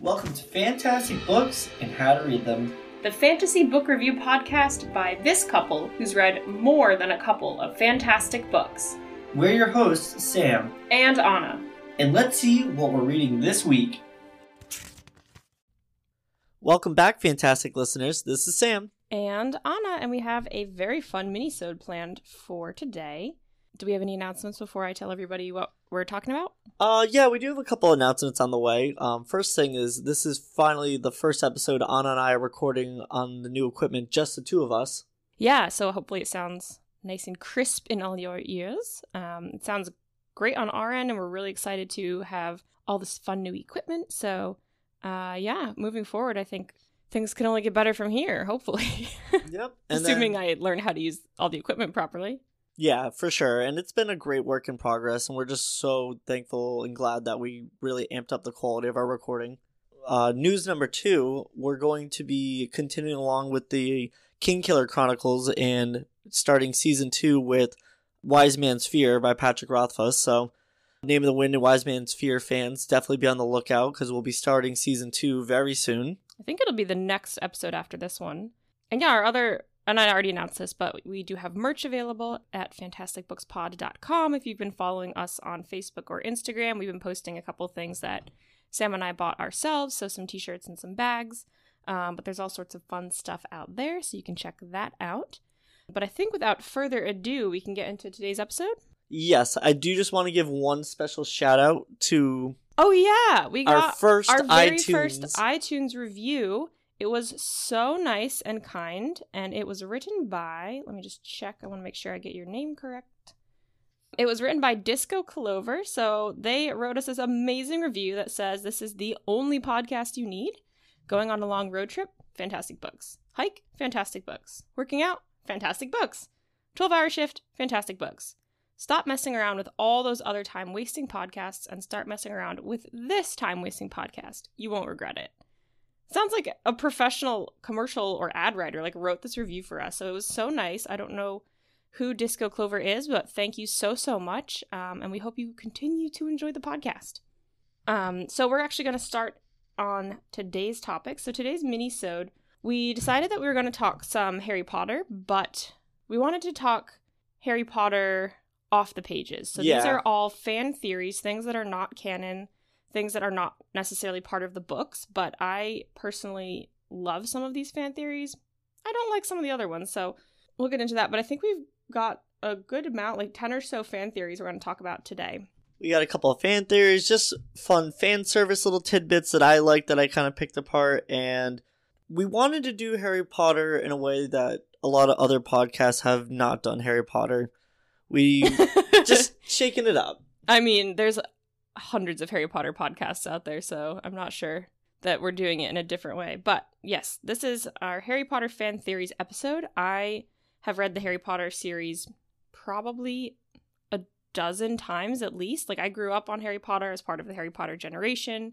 Welcome to Fantastic Books and How to Read Them. the fantasy book review podcast by this couple who's read more than a couple of fantastic books. We're your hosts, Sam, And Anna. and let's see what we're reading this week. Welcome back, fantastic listeners. This is Sam. And Anna, and we have a very fun mini-sode planned for today. Do we have any announcements before I tell everybody what we're talking about? Uh, yeah, we do have a couple announcements on the way. Um, first thing is this is finally the first episode Anna and I are recording on the new equipment, just the two of us. Yeah, so hopefully it sounds nice and crisp in all your ears. Um, it sounds great on our end, and we're really excited to have all this fun new equipment. So, uh, yeah, moving forward, I think things can only get better from here, hopefully. Yep. Assuming I learn how to use all the equipment properly. Yeah, for sure. And it's been a great work in progress, and we're just so thankful and glad that we really amped up the quality of our recording. Uh, news number two we're going to be continuing along with the Kingkiller Chronicles and starting season two with Wise Man's Fear by Patrick Rothfuss. So, Name of the Wind and Wise Man's Fear fans, definitely be on the lookout because we'll be starting season two very soon. I think it'll be the next episode after this one. And yeah, our other, and I already announced this, but we do have merch available at fantasticbookspod.com. If you've been following us on Facebook or Instagram, we've been posting a couple things that Sam and I bought ourselves, so some t shirts and some bags. Um, but there's all sorts of fun stuff out there, so you can check that out. But I think without further ado, we can get into today's episode. Yes, I do just want to give one special shout out to Oh, yeah, we got our first our very iTunes. first iTunes review. It was so nice and kind, and it was written by. Let me just check. I want to make sure I get your name correct. It was written by Disco Clover. So they wrote us this amazing review that says this is the only podcast you need. Going on a long road trip, fantastic books. Hike, fantastic books. Working out, fantastic books. 12 hour shift, fantastic books. Stop messing around with all those other time wasting podcasts and start messing around with this time wasting podcast. You won't regret it. Sounds like a professional commercial or ad writer like wrote this review for us. So it was so nice. I don't know who Disco Clover is, but thank you so so much. Um, and we hope you continue to enjoy the podcast. Um, so we're actually going to start on today's topic. So today's mini-sode, we decided that we were going to talk some Harry Potter, but we wanted to talk Harry Potter off the pages. So these are all fan theories, things that are not canon, things that are not necessarily part of the books, but I personally love some of these fan theories. I don't like some of the other ones, so we'll get into that, but I think we've got a good amount, like 10 or so fan theories we're going to talk about today. We got a couple of fan theories, just fun fan service little tidbits that I like that I kind of picked apart. And we wanted to do Harry Potter in a way that a lot of other podcasts have not done Harry Potter. We just shaking it up. I mean, there's hundreds of Harry Potter podcasts out there, so I'm not sure that we're doing it in a different way. But yes, this is our Harry Potter fan theories episode. I have read the Harry Potter series probably a dozen times at least. Like I grew up on Harry Potter as part of the Harry Potter generation.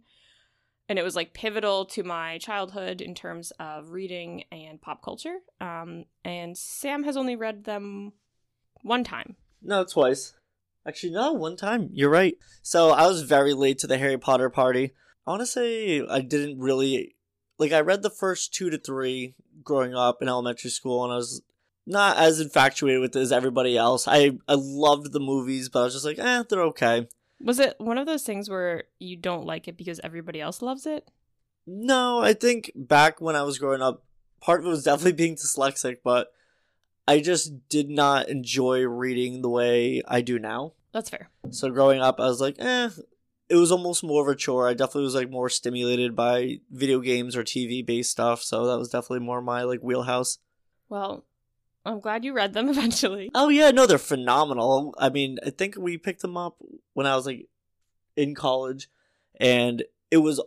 And it was like pivotal to my childhood in terms of reading and pop culture. Um, and Sam has only read them one time. No, twice. Actually, no, one time. You're right. So I was very late to the Harry Potter party. I want to say I didn't really. Like, I read the first two to three growing up in elementary school, and I was not as infatuated with it as everybody else. I, I loved the movies, but I was just like, eh, they're okay. Was it one of those things where you don't like it because everybody else loves it? No, I think back when I was growing up, part of it was definitely being dyslexic, but I just did not enjoy reading the way I do now. That's fair. So growing up, I was like, eh. It was almost more of a chore. I definitely was like more stimulated by video games or TV based stuff. So that was definitely more my like wheelhouse. Well, I'm glad you read them eventually. Oh yeah, no, they're phenomenal. I mean, I think we picked them up when I was like in college, and it was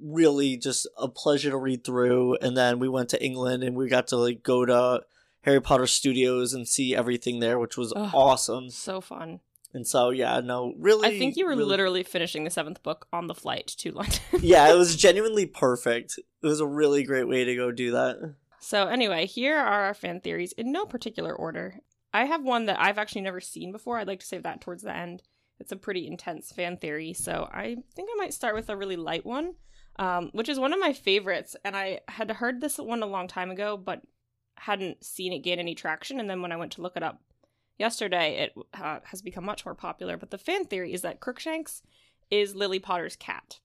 really just a pleasure to read through. And then we went to England and we got to like go to Harry Potter Studios and see everything there, which was Ugh. awesome. So fun. And so yeah, no, really. I think you were really- literally finishing the seventh book on the flight to London. yeah, it was genuinely perfect. It was a really great way to go do that. So, anyway, here are our fan theories in no particular order. I have one that I've actually never seen before. I'd like to save that towards the end. It's a pretty intense fan theory, so I think I might start with a really light one. um, which is one of my favorites. And I had heard this one a long time ago, but hadn't seen it gain any traction. And then when I went to look it up yesterday, it uh, has become much more popular. But the fan theory is that Crookshanks is Lily Potter's cat.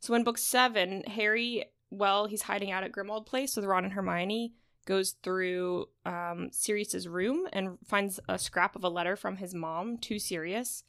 So in book seven, Harry, well, he's hiding out at Grimmauld Place with Ron and Hermione, goes through um, Sirius's room and finds a scrap of a letter from his mom to Sirius.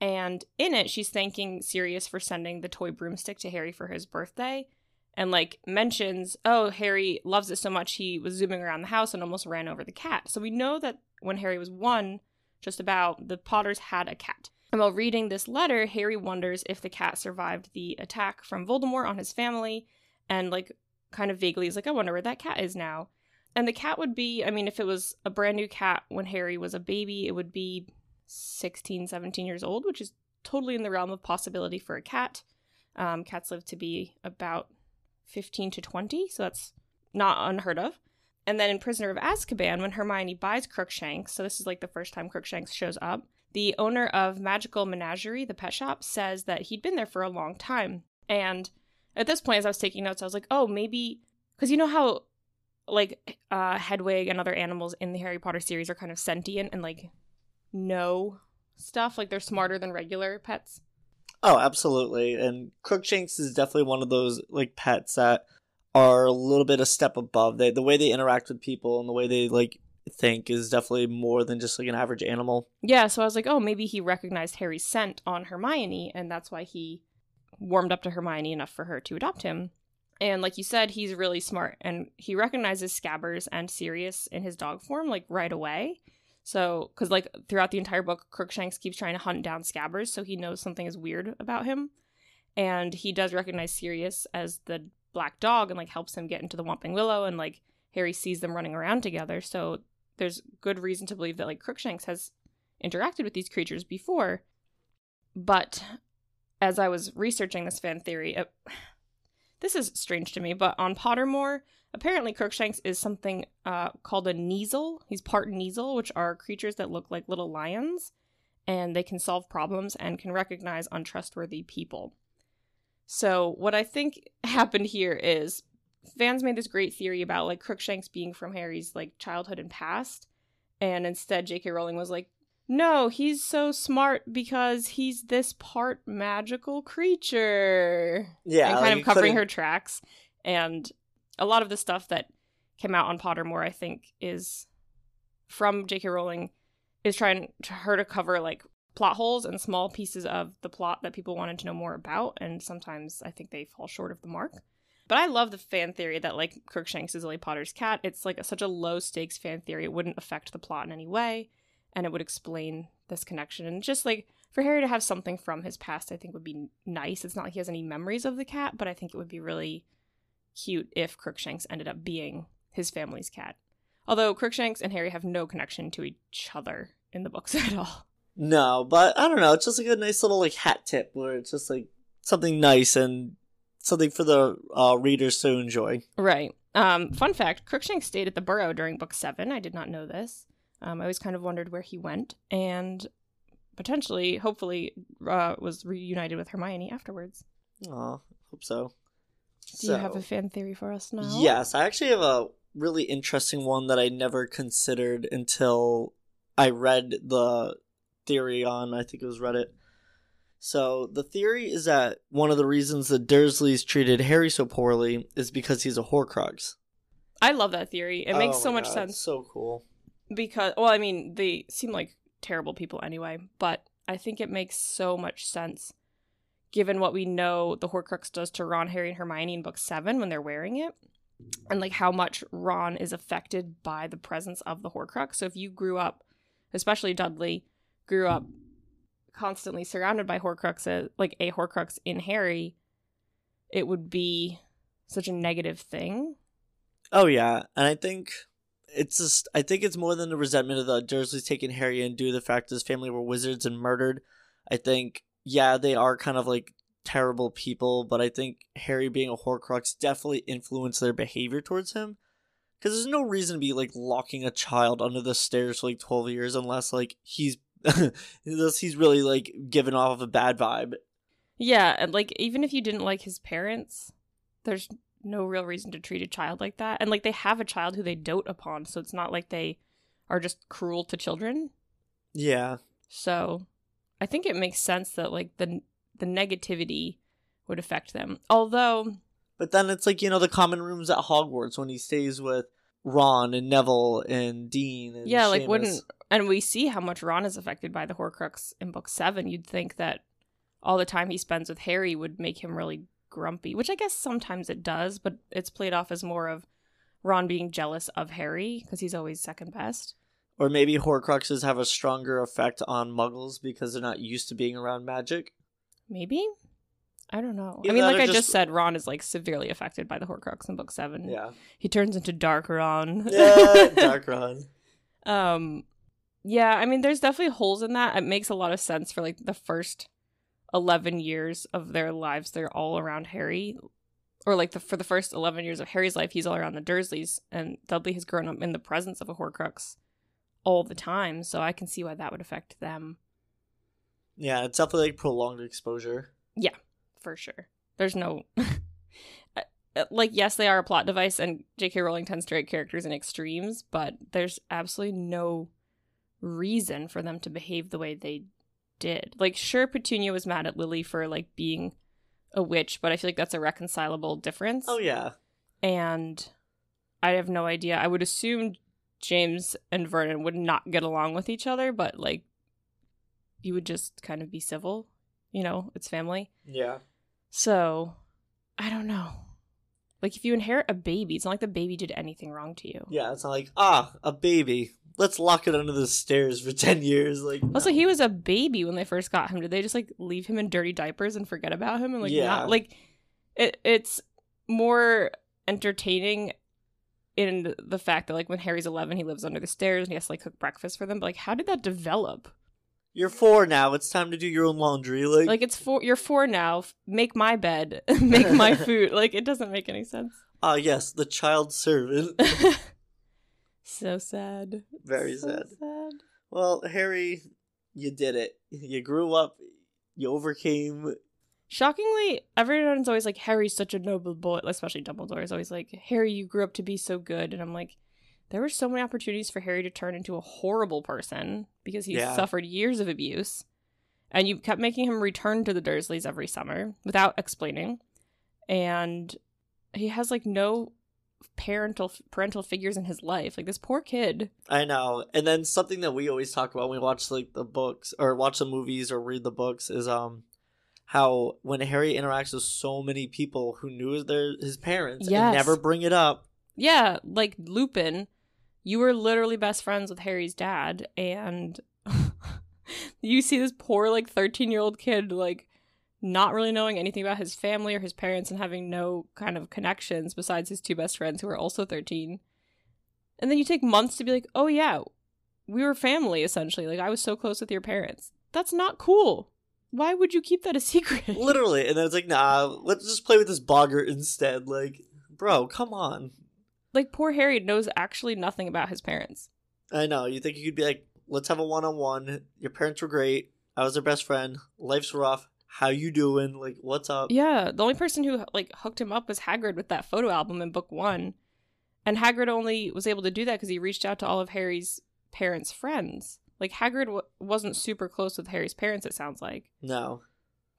And in it, she's thanking Sirius for sending the toy broomstick to Harry for his birthday. And like mentions, oh, Harry loves it so much he was zooming around the house and almost ran over the cat. So we know that when Harry was one, just about, the Potters had a cat. And while reading this letter, Harry wonders if the cat survived the attack from Voldemort on his family and like kind of vaguely is like, I wonder where that cat is now. And the cat would be, I mean, if it was a brand new cat when Harry was a baby, it would be 16, 17 years old, which is totally in the realm of possibility for a cat. Um, cats live to be about 15 to 20, so that's not unheard of. And then in Prisoner of Azkaban, when Hermione buys Crookshanks, so this is like the first time Crookshanks shows up, the owner of Magical Menagerie, the pet shop, says that he'd been there for a long time. And at this point, as I was taking notes, I was like, oh, maybe. Because you know how, like, uh, Hedwig and other animals in the Harry Potter series are kind of sentient and, like, know stuff. Like, they're smarter than regular pets. Oh, absolutely. And Crookshanks is definitely one of those, like, pets that are a little bit a step above. They, the way they interact with people and the way they, like, think is definitely more than just like an average animal. Yeah, so I was like, oh, maybe he recognized Harry's scent on Hermione, and that's why he warmed up to Hermione enough for her to adopt him. And like you said, he's really smart, and he recognizes Scabbers and Sirius in his dog form like right away. So, because like throughout the entire book, Crookshanks keeps trying to hunt down Scabbers, so he knows something is weird about him, and he does recognize Sirius as the black dog, and like helps him get into the Whomping Willow, and like Harry sees them running around together. So there's good reason to believe that like Crookshanks has interacted with these creatures before. But as I was researching this fan theory, this is strange to me, but on Pottermore, apparently Crookshanks is something uh, called a Kneazle. He's part Kneazle, which are creatures that look like little lions, and they can solve problems and can recognize untrustworthy people. So, what I think happened here is fans made this great theory about like Crookshanks being from Harry's like childhood and past, and instead J.K. Rowling was like, no, he's so smart because he's this part magical creature. Yeah, and kind like, of covering her tracks, and a lot of the stuff that came out on Pottermore, I think, is from J.K. Rowling is trying to her to cover like plot holes and small pieces of the plot that people wanted to know more about, and sometimes I think they fall short of the mark. But I love the fan theory that like Crookshanks is Lily Potter's cat. It's like a, such a low stakes fan theory; it wouldn't affect the plot in any way, and it would explain this connection. And just like for Harry to have something from his past, I think would be nice. It's not like he has any memories of the cat, but I think it would be really cute if Crookshanks ended up being his family's cat. Although Crookshanks and Harry have no connection to each other in the books at all. No, but I don't know. It's just like a nice little like hat tip where it's just like something nice and something for the uh, readers to enjoy. Right. Um, fun fact Crookshanks stayed at the Burrow during book seven. I did not know this. Um, I always kind of wondered where he went and potentially, hopefully, uh, was reunited with Hermione afterwards. Aw, hope so. Do you have a fan theory for us now? Yes, I actually have a really interesting one that I never considered until I read the theory on, I think it was Reddit. So the theory is that one of the reasons the Dursleys treated Harry so poorly is because he's a Horcrux. I love that theory. It makes Oh so much God, sense. So cool. because well i mean they seem like terrible people anyway but i think it makes so much sense given what we know the horcrux does to ron harry and hermione in book seven when they're wearing it and like how much ron is affected by the presence of the horcrux so if you grew up especially dudley grew up constantly surrounded by horcruxes like a horcrux in harry it would be such a negative thing Oh yeah, and I think it's just I think it's more than the resentment of the Dursleys taking Harry in due to the fact his family were wizards and murdered. I think yeah, they are kind of like terrible people, but I think Harry being a Horcrux definitely influenced their behavior towards him. Because there's no reason to be like locking a child under the stairs for like twelve years unless like he's he's really like giving off a bad vibe. Yeah, and like even if you didn't like his parents, there's no real reason to treat a child like that. And like they have a child who they dote upon, so it's not like they are just cruel to children. Yeah. So I think it makes sense that like the the negativity would affect them. Although But then it's like, you know, the common rooms at Hogwarts when he stays with Ron and Neville and Dean and yeah, like wouldn't and we see how much Ron is affected by the Horcrux in book 7. You'd think that all the time he spends with Harry would make him really grumpy, which I guess sometimes it does, but it's played off as more of Ron being jealous of Harry because he's always second best. Or maybe Horcruxes have a stronger effect on muggles because they're not used to being around magic. Maybe? I don't know. Either I mean, like I just- just said, Ron is like severely affected by the Horcrux in book 7. Yeah. He turns into Dark Ron. Yeah, Dark Ron. Um, yeah, I mean, there's definitely holes in that. It makes a lot of sense for like the first eleven years of their lives. They're all around Harry, or like the for the first eleven years of Harry's life, he's all around the Dursleys, and Dudley has grown up in the presence of a Horcrux all the time. So I can see why that would affect them Yeah, it's definitely like prolonged exposure. For sure. There's no. uh, Like yes, they are a plot device, and J.K. Rowling tends to write characters in extremes, but there's absolutely no reason for them to behave the way they did. Like, sure, Petunia was mad at Lily for like being a witch, but I feel like that's a reconcilable difference. Oh yeah. And I have no idea. I would assume James and Vernon would not get along with each other, but like, you would just kind of be civil. You know, it's family. Yeah. So, I don't know. Like, if you inherit a baby, it's not like the baby did anything wrong to you. Yeah, it's not like, ah, a baby. Let's lock it under the stairs for 10 years. Like, Also, he was a baby when they first got him. Did they just like leave him in dirty diapers and forget about him and like Yeah. not like it? It's more entertaining in the fact that like when Harry's eleven, he lives under the stairs and he has to like cook breakfast for them. But like, how did that develop? You're four now. It's time to do your own laundry. Like, Like, it's four. You're four now. Make my bed. make my food. Like, it doesn't make any sense. ah, yes, the child servant. so sad. Very So sad. sad. Well, Harry, you did it. You grew up. You overcame. Shockingly, everyone's always like, Harry's such a noble boy, especially Dumbledore is always like, Harry, you grew up to be so good. And I'm like, there were so many opportunities for Harry to turn into a horrible person because he Yeah. suffered years of abuse. And you kept making him return to the Dursleys every summer without explaining. And he has like no parental parental figures in his life. Like this poor kid. I know. And then something that we always talk about when we watch like the books or watch the movies or read the books is um how when Harry interacts with so many people who knew their his parents Yes. and never bring it up. Yeah, like Lupin, you were literally best friends with Harry's dad, and you see this poor, like, 13 year old kid, like, not really knowing anything about his family or his parents and having no kind of connections besides his two best friends who are also 13. And then you take months to be like, oh, yeah, we were family, essentially. Like, I was so close with your parents. That's not cool. Why would you keep that a secret? Literally. And then it's like, nah, let's just play with this boggart instead. Like, bro, come on. Like, poor Harry knows actually nothing about his parents. I know. You think you could be like, let's have a one on one. Your parents were great. I was their best friend. Life's rough. How you doing? Like, what's up? Yeah, the only person who like hooked him up was Hagrid with that photo album in book one, and Hagrid only was able to do that because he reached out to all of Harry's parents' friends. Like Hagrid w- wasn't super close with Harry's parents, it sounds like, No.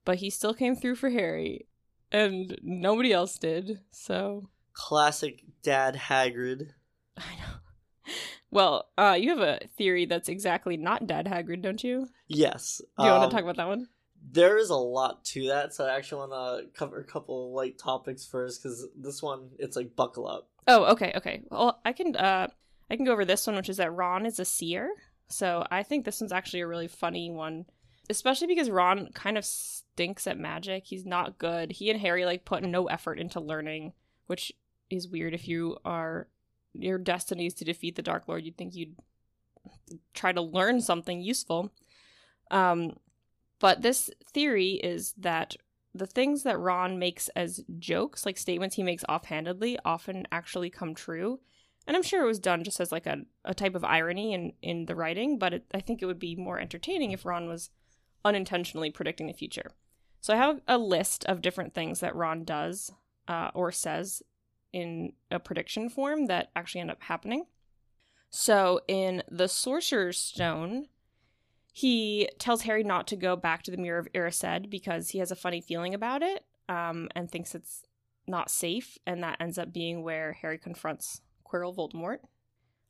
but he still came through for Harry, and nobody else did. So Classic dad Hagrid. I know. Well, uh, you have a theory that's exactly not Dad Hagrid, don't you? Yes. Do you want Um, to talk about that one? There is a lot to that, so I actually want to cover a couple light topics first because this one it's like buckle up. Oh, okay, okay. Well, I can uh I can go over this one, which is that Ron is a seer. So I think this one's actually a really funny one, especially because Ron kind of stinks at magic. He's not good. He and Harry like put no effort into learning, which is weird. If you are your destiny is to defeat the Dark Lord, you'd think you'd try to learn something useful. Um, but this theory is that the things that Ron makes as jokes, like statements he makes offhandedly, often actually come true. And I'm sure it was done just as like a, a type of irony in, in the writing, but it, I think it would be more entertaining if Ron was unintentionally predicting the future. So I have a list of different things that Ron does uh, or says in a prediction form that actually end up happening. So in the Sorcerer's Stone, he tells Harry not to go back to the Mirror of Erised because he has a funny feeling about it um, and thinks it's not safe, and that ends up being where Harry confronts Quirrell Voldemort.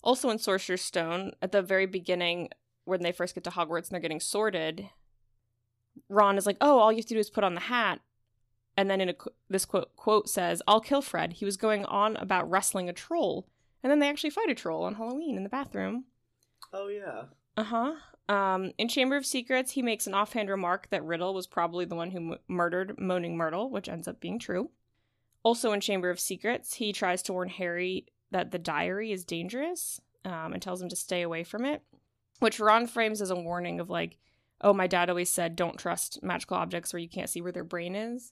Also in Sorcerer's Stone, at the very beginning, when they first get to Hogwarts and they're getting sorted, Ron is like, "Oh, all you have to do is put on the hat." And then in a this quote quote says, "I'll kill Fred. He was going on about wrestling a troll." And then they actually fight a troll on Halloween in the bathroom. Oh yeah. Uh huh. Um, in Chamber of Secrets, he makes an offhand remark that Riddle was probably the one who m- murdered Moaning Myrtle, which ends up being true. Also, in Chamber of Secrets, he tries to warn Harry that the diary is dangerous um, and tells him to stay away from it, which Ron frames as a warning of like, oh, my dad always said don't trust magical objects where you can't see where their brain is.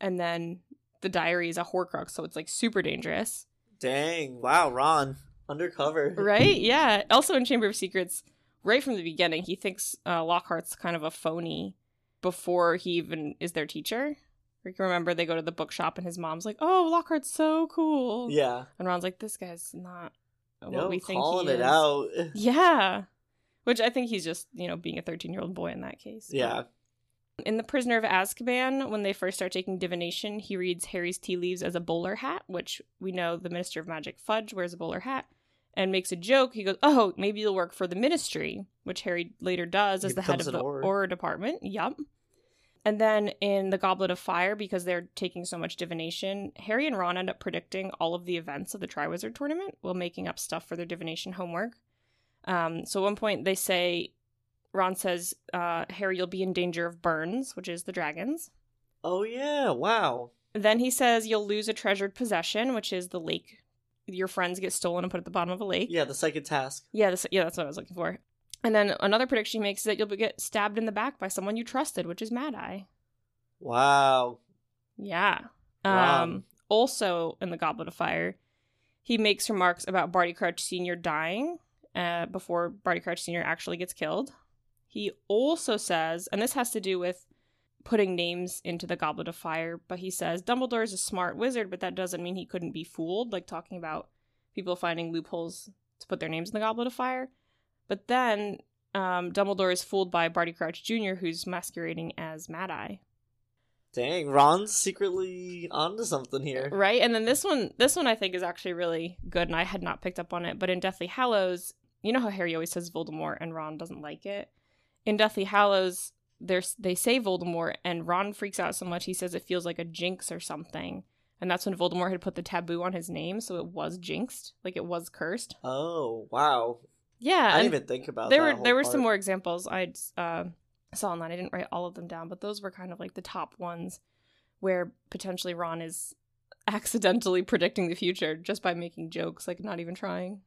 And then the diary is a Horcrux, so it's like super dangerous. Dang! Wow, Ron, undercover. Right? Yeah. Also in Chamber of Secrets, right from the beginning, he thinks uh, Lockhart's kind of a phony before he even is their teacher. You can remember they go to the bookshop and his mom's like, "Oh, Lockhart's so cool." Yeah. And Ron's like, "This guy's not what Yo, we think calling he it is." out. Yeah. Which I think he's just, you know, being a 13-year-old boy in that case. Yeah. In The Prisoner of Azkaban, when they first start taking divination, he reads Harry's tea leaves as a bowler hat, which we know the Minister of Magic Fudge wears a bowler hat, and makes a joke. He goes, Oh, maybe you'll work for the ministry, which Harry later does He as the head of the Auror. Auror department. Yup. And then in The Goblet of Fire, because they're taking so much divination, Harry and Ron end up predicting all of the events of the Triwizard Tournament while making up stuff for their divination homework. Um, so at one point they say, Ron says, uh, Harry, you'll be in danger of burns, which is the dragons. Oh yeah. Wow. Then he says you'll lose a treasured possession, which is the lake. Your friends get stolen and put at the bottom of a lake. Yeah. The second task. Yeah, yeah, that's what I was looking for. And then another prediction he makes is that you'll get stabbed in the back by someone you trusted, which is Mad Eye. Wow. Yeah. Wow. Um, also in the Goblet of Fire, he makes remarks about Barty Crouch Sr. dying uh, before Barty Crouch Sr. actually gets killed. He also says, and this has to do with putting names into the Goblet of Fire, but he says Dumbledore is a smart wizard, but that doesn't mean he couldn't be fooled, like talking about people finding loopholes to put their names in the Goblet of Fire. But then um, Dumbledore is fooled by Barty Crouch Jr., who's masquerading as Mad Eye. Dang. Ron's secretly onto something here. right and then this one this one i think is actually really good and i had not picked up on it but in deathly hallows you know how harry always says voldemort and ron doesn't like it in deathly hallows there's they say voldemort and ron freaks out so much he says it feels like a jinx or something. And that's when voldemort had put the taboo on his name so it was jinxed like it was cursed. Oh wow. yeah I didn't even think about there that were there were part. some more examples. I uh, saw online i didn't write all of them down but those were kind of like the top ones where potentially ron is accidentally predicting the future just by making jokes like not even trying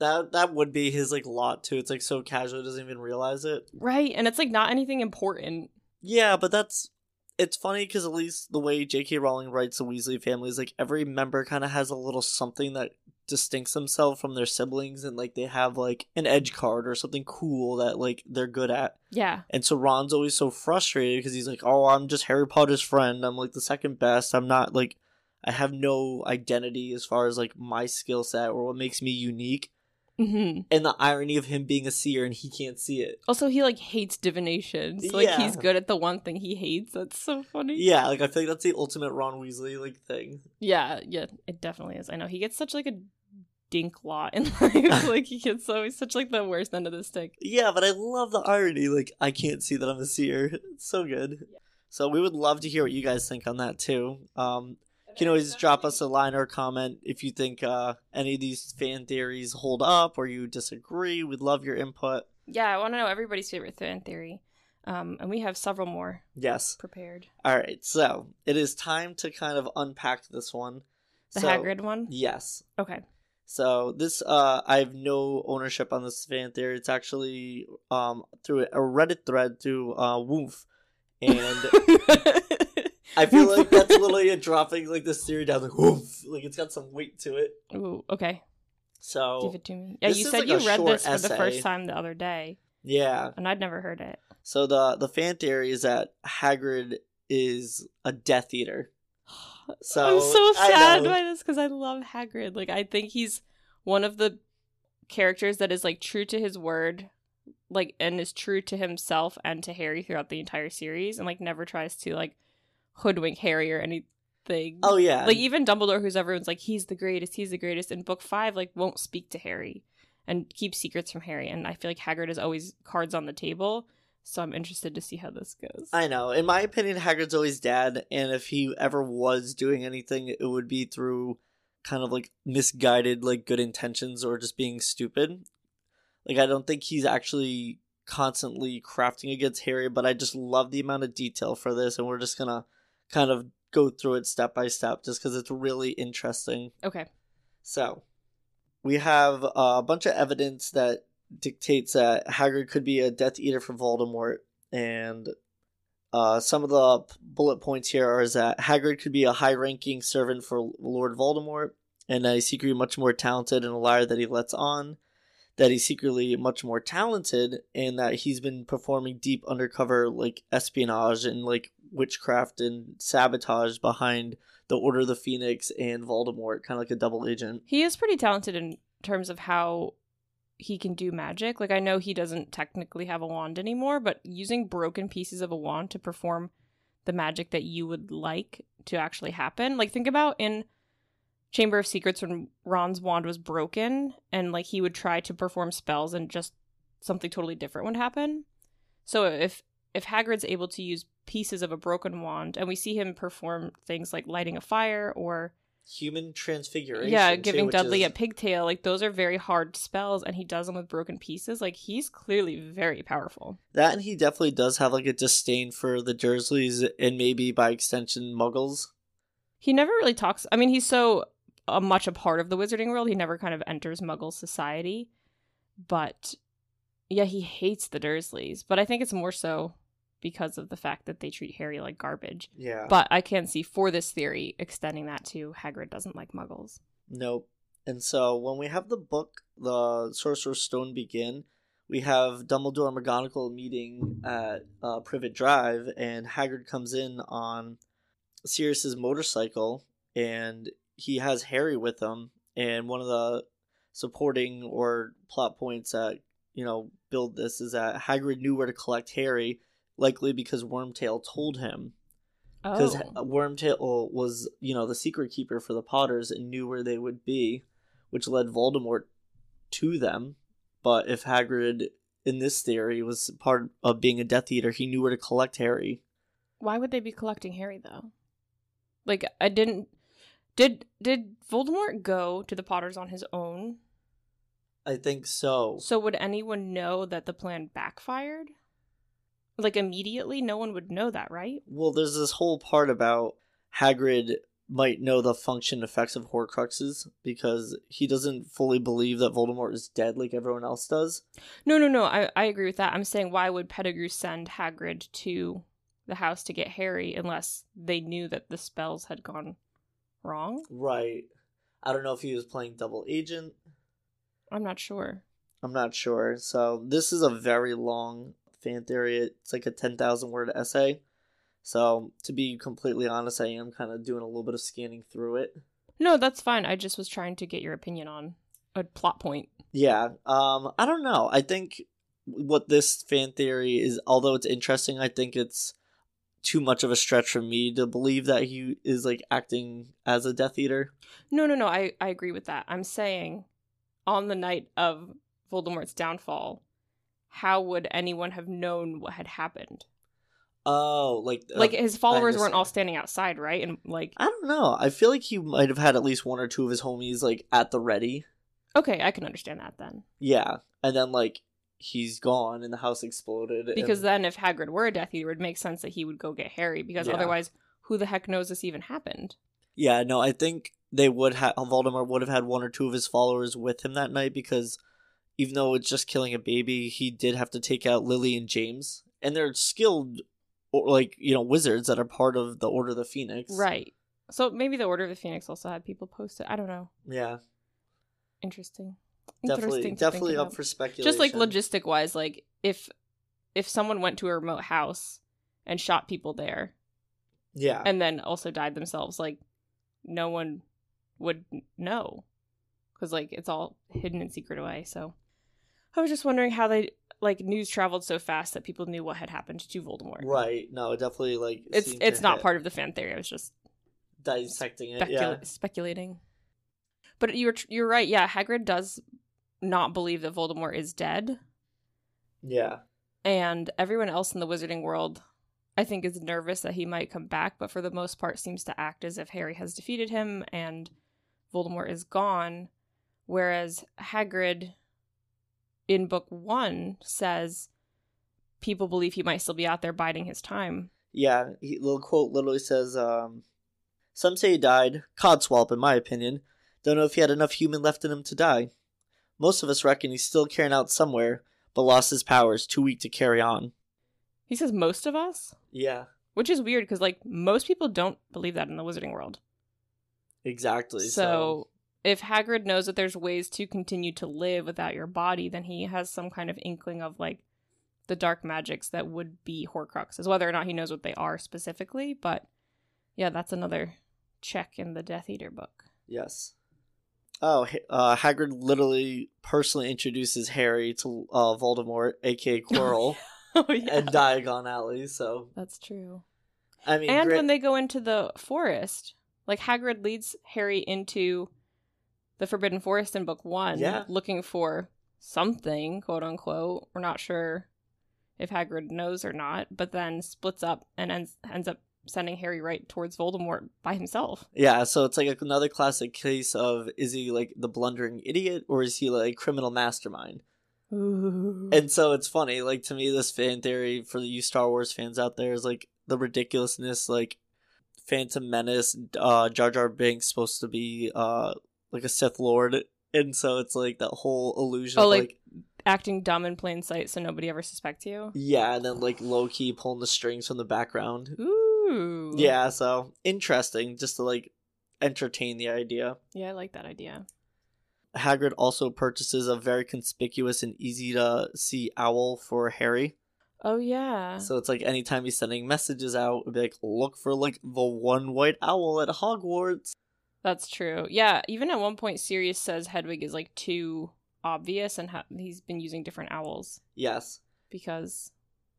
That that would be his like lot too. It's like so casual, he doesn't even realize it. right and it's like not anything important Yeah, but that's it's funny because at least the way J.K. Rowling writes the Weasley family is like every member kind of has a little something that distincts themselves from their siblings, and like they have like an edge card or something cool that like they're good at. yeah And so Ron's always so frustrated because he's like, "Oh, I'm just Harry Potter's friend. I'm like the second best. I'm not like I have no identity as far as like my skill set or what makes me unique." Hmm And the irony of him being a seer and he can't see it. also he like hates divination so like Yeah. he's good at the one thing he hates that's so funny Yeah, like I feel like that's the ultimate Ron Weasley like thing. yeah yeah it definitely is i know he gets such like a dink lot in life like he gets so he's such like the worst end of the stick Yeah, but I love the irony. Like I can't see that I'm a seer. It's so good. So we would love to hear what you guys think on that too. Um, you can always drop us a line or a comment if you think uh, any of these fan theories hold up or you disagree. We'd love your input. Yeah, I want to know everybody's favorite fan theory. Um, and we have several more Yes. prepared. All right. So it is time to kind of unpack this one. The so, Hagrid one? Yes. Okay. So this, uh, I have no ownership on this fan theory. It's actually um through a Reddit thread through uh Woof, and I feel like that's literally a dropping like this theory down like Woof, like it's got some weight to it. Ooh, okay. So Give it to me. Yeah, you said like you read this for the first time the other day, yeah, and I'd never heard it. so the the fan theory is that Hagrid is a Death Eater. So I'm so sad by this because I love Hagrid. Like I think he's one of the characters that is like true to his word, like and is true to himself and to Harry throughout the entire series, and like never tries to like hoodwink Harry or anything. Oh yeah, like even Dumbledore, who's everyone's like he's the greatest, he's the greatest. In book five, like won't speak to Harry and keep secrets from Harry, and I feel like Hagrid is always cards on the table. So I'm interested to see how this goes. I know. In my opinion, Hagrid's always dad, and if he ever was doing anything, it would be through kind of like misguided, like good intentions or just being stupid. Like I don't think he's actually constantly crafting against Harry, but I just love the amount of detail for this, and we're just gonna kind of go through it step by step, just because it's really interesting. okay. So, we have uh, a bunch of evidence that dictates that Hagrid could be a Death Eater for Voldemort, and uh, some of the bullet points here are is that Hagrid could be a high-ranking servant for Lord Voldemort, and that he's secretly much more talented and a liar that he lets on. That he's secretly much more talented, and that he's been performing deep undercover like espionage and like witchcraft and sabotage behind the Order of the Phoenix and Voldemort, kind of like a double agent. He is pretty talented in terms of how he can do magic. Like I know he doesn't technically have a wand anymore, but using broken pieces of a wand to perform the magic that you would like to actually happen. Like think about in Chamber of Secrets when Ron's wand was broken and like he would try to perform spells and just something totally different would happen. So if if Hagrid's able to use pieces of a broken wand and we see him perform things like lighting a fire or Human transfiguration. yeah, giving which Dudley is- a pigtail, like those are very hard spells, and he does them with broken pieces. Like he's clearly very powerful. that, and he definitely does have like a disdain for the Dursleys and maybe by extension Muggles. He never really talks. I mean, he's so uh, much a part of the wizarding world. He never kind of enters Muggle society, but yeah, he hates the Dursleys. But I think it's more so because of the fact that they treat Harry like garbage. Yeah. But I can't see for this theory extending that to Hagrid doesn't like Muggles. Nope. And so when we have the book, the Sorcerer's Stone begin, we have Dumbledore and McGonagall meeting at uh, Privet Drive, and Hagrid comes in on Sirius's motorcycle, and he has Harry with him. And one of the supporting or plot points that you know build this is that Hagrid knew where to collect Harry, likely because Wormtail told him because Oh, Wormtail was, you know, the secret keeper for the Potters and knew where they would be, which led Voldemort to them. But if Hagrid, in this theory, was part of being a Death Eater, he knew where to collect Harry. Why would they be collecting Harry though? Like I didn't did did Voldemort go to the Potters on his own? I think so. So would anyone know that the plan backfired? Like immediately no one would know that, right? Well, there's this whole part about Hagrid might know the function effects of Horcruxes because he doesn't fully believe that Voldemort is dead like everyone else does. No, no, no. I I agree with that. I'm saying why would Pettigrew send Hagrid to the house to get Harry unless they knew that the spells had gone wrong? Right. I don't know if he was playing double agent. I'm not sure. I'm not sure. So this is a very long fan theory. It's like a ten thousand word essay. So to be completely honest, I am kind of doing a little bit of scanning through it. No, that's fine. I just was trying to get your opinion on a plot point. Yeah. Um. I don't know. I think what this fan theory is, although it's interesting, I think it's too much of a stretch for me to believe that he is like acting as a Death Eater. No, no, no. I, I agree with that. I'm saying on the night of Voldemort's downfall, how would anyone have known what had happened? Oh, like Like uh, his followers weren't all standing outside, right? And like, I don't know. I feel like he might have had at least one or two of his homies like at the ready. okay, I can understand that then. Yeah, and then like he's gone and the house exploded. Because and, then if Hagrid were a Death Eater, it would make sense that he would go get Harry. Because Yeah. otherwise, who the heck knows this even happened? yeah, no, I think they would have Voldemort would have had one or two of his followers with him that night because even though it's just killing a baby, he did have to take out Lily and James, and they're skilled, or like you know, wizards that are part of the Order of the Phoenix. Right. So maybe the Order of the Phoenix also had people posted. I don't know. Yeah, Interesting. definitely, Interesting definitely up about. for speculation. just like logistic wise like if if someone went to a remote house and shot people there Yeah, and then also died themselves like no one would know because like it's all hidden and secret away. So I was just wondering how they like news traveled so fast that people knew what had happened to Voldemort. Right. No, it definitely like It's it's not hit- part of the fan theory. I was just dissecting it. Yeah. speculating. But you're tr- you're right. Yeah, Hagrid does not believe that Voldemort is dead, Yeah. and everyone else in the wizarding world, I think, is nervous that he might come back. But for the most part, seems to act as if Harry has defeated him and Voldemort is gone. Whereas Hagrid, in book one, says people believe he might still be out there biding his time. Yeah. He, little quote literally says, um, "Some say he died. Codswallop, in my opinion. Don't know if he had enough human left in him to die. Most of us reckon he's still carrying out somewhere, but lost his powers, too weak to carry on." He says most of us, Yeah. which is weird because like most people don't believe that in the wizarding world. Exactly. So, if Hagrid knows that there's ways to continue to live without your body, then he has some kind of inkling of like the dark magics that would be Horcruxes, whether or not he knows what they are specifically. But yeah, that's another check in the Death Eater book. Yes. Oh, uh, Hagrid literally personally introduces Harry to uh, Voldemort, aka Quirrell, oh yeah, and Diagon Alley. So, that's true. I mean, and gra- when they go into the forest, like Hagrid leads Harry into the Forbidden Forest in book one, Yeah. looking for something, quote unquote. We're not sure if Hagrid knows or not, but then splits up and ends, ends up sending Harry right towards Voldemort by himself. yeah, so it's like another classic case of is he like the blundering idiot or is he like criminal mastermind? Ooh. And so it's funny, like to me, this fan theory for the you Star Wars fans out there is like the ridiculousness, like Phantom Menace, uh, Jar Jar Binks supposed to be uh like a Sith Lord, and so it's like that whole illusion. Oh, of, like- like Acting dumb in plain sight so nobody ever suspects you. Yeah, and then like low key pulling the strings from the background. Ooh. Yeah, so interesting just to like entertain the idea. Yeah, I like that idea. Hagrid also purchases a very conspicuous and easy to see owl for Harry. Oh yeah. So it's like anytime he's sending messages out, it'd be like, look for like the one white owl at Hogwarts. That's true. Yeah, even at one point, Sirius says Hedwig is like too obvious, and ha- he's been using different owls Yes. because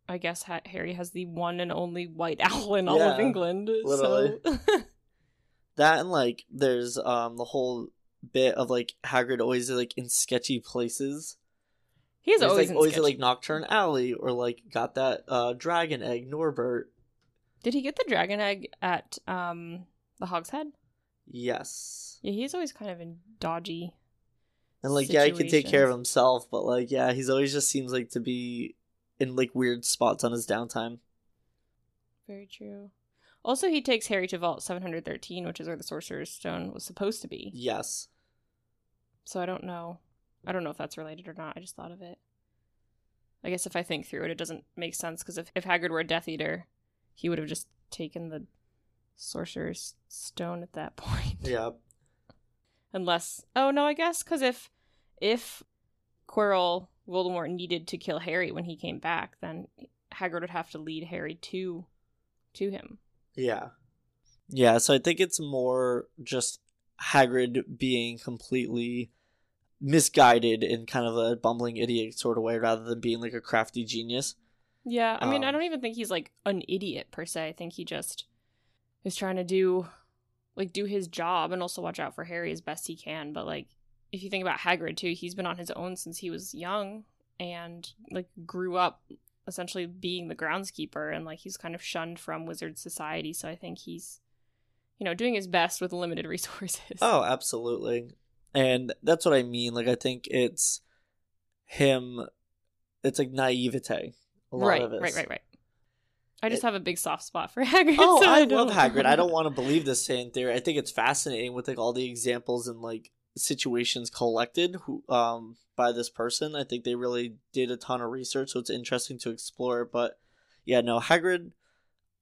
I guess ha- Harry has the one and only white owl in all of Yeah, England. literally. So That and like there's um the whole bit of like Hagrid always like in sketchy places. he's always like always sketchy- like Knockturn Alley or like got that uh dragon egg Norbert. Did he get the dragon egg at um the Hogshead? Yes. Yeah, he's always kind of in dodgy. And like yeah, he can take care of himself, but like yeah, he's always just seems like to be in like weird spots on his downtime. Very true. Also, he takes Harry to Vault 713, which is where the Sorcerer's Stone was supposed to be. Yes. So I don't know. I don't know if that's related or not. I just thought of it. I guess if I think through it, it doesn't make sense because if, if Hagrid were a Death Eater, he would have just taken the Sorcerer's Stone at that point. Yeah. Unless, oh no, I guess because if if Quirrell Voldemort needed to kill Harry when he came back, then Hagrid would have to lead Harry to to him. Yeah. Yeah, so I think it's more just Hagrid being completely misguided in kind of a bumbling idiot sort of way rather than being like a crafty genius. Yeah, I mean, I Um, don't even think he's like an idiot per se. I think he just is trying to do like do his job and also watch out for Harry as best he can. But like if you think about Hagrid too, he's been on his own since he was young and like grew up essentially being the groundskeeper and like he's kind of shunned from wizard society. So I think he's you know doing his best with limited resources. Oh, absolutely. And that's what I mean. Like I think it's him it's like naivete. A lot right, of it. right, right, right. I just have a big soft spot for Hagrid. Oh, so I love don't- Hagrid. I don't want to believe this fan theory. I think it's fascinating with like all the examples and like situations collected who um by this person. I think they really did a ton of research, so it's interesting to explore. But yeah, no, Hagrid.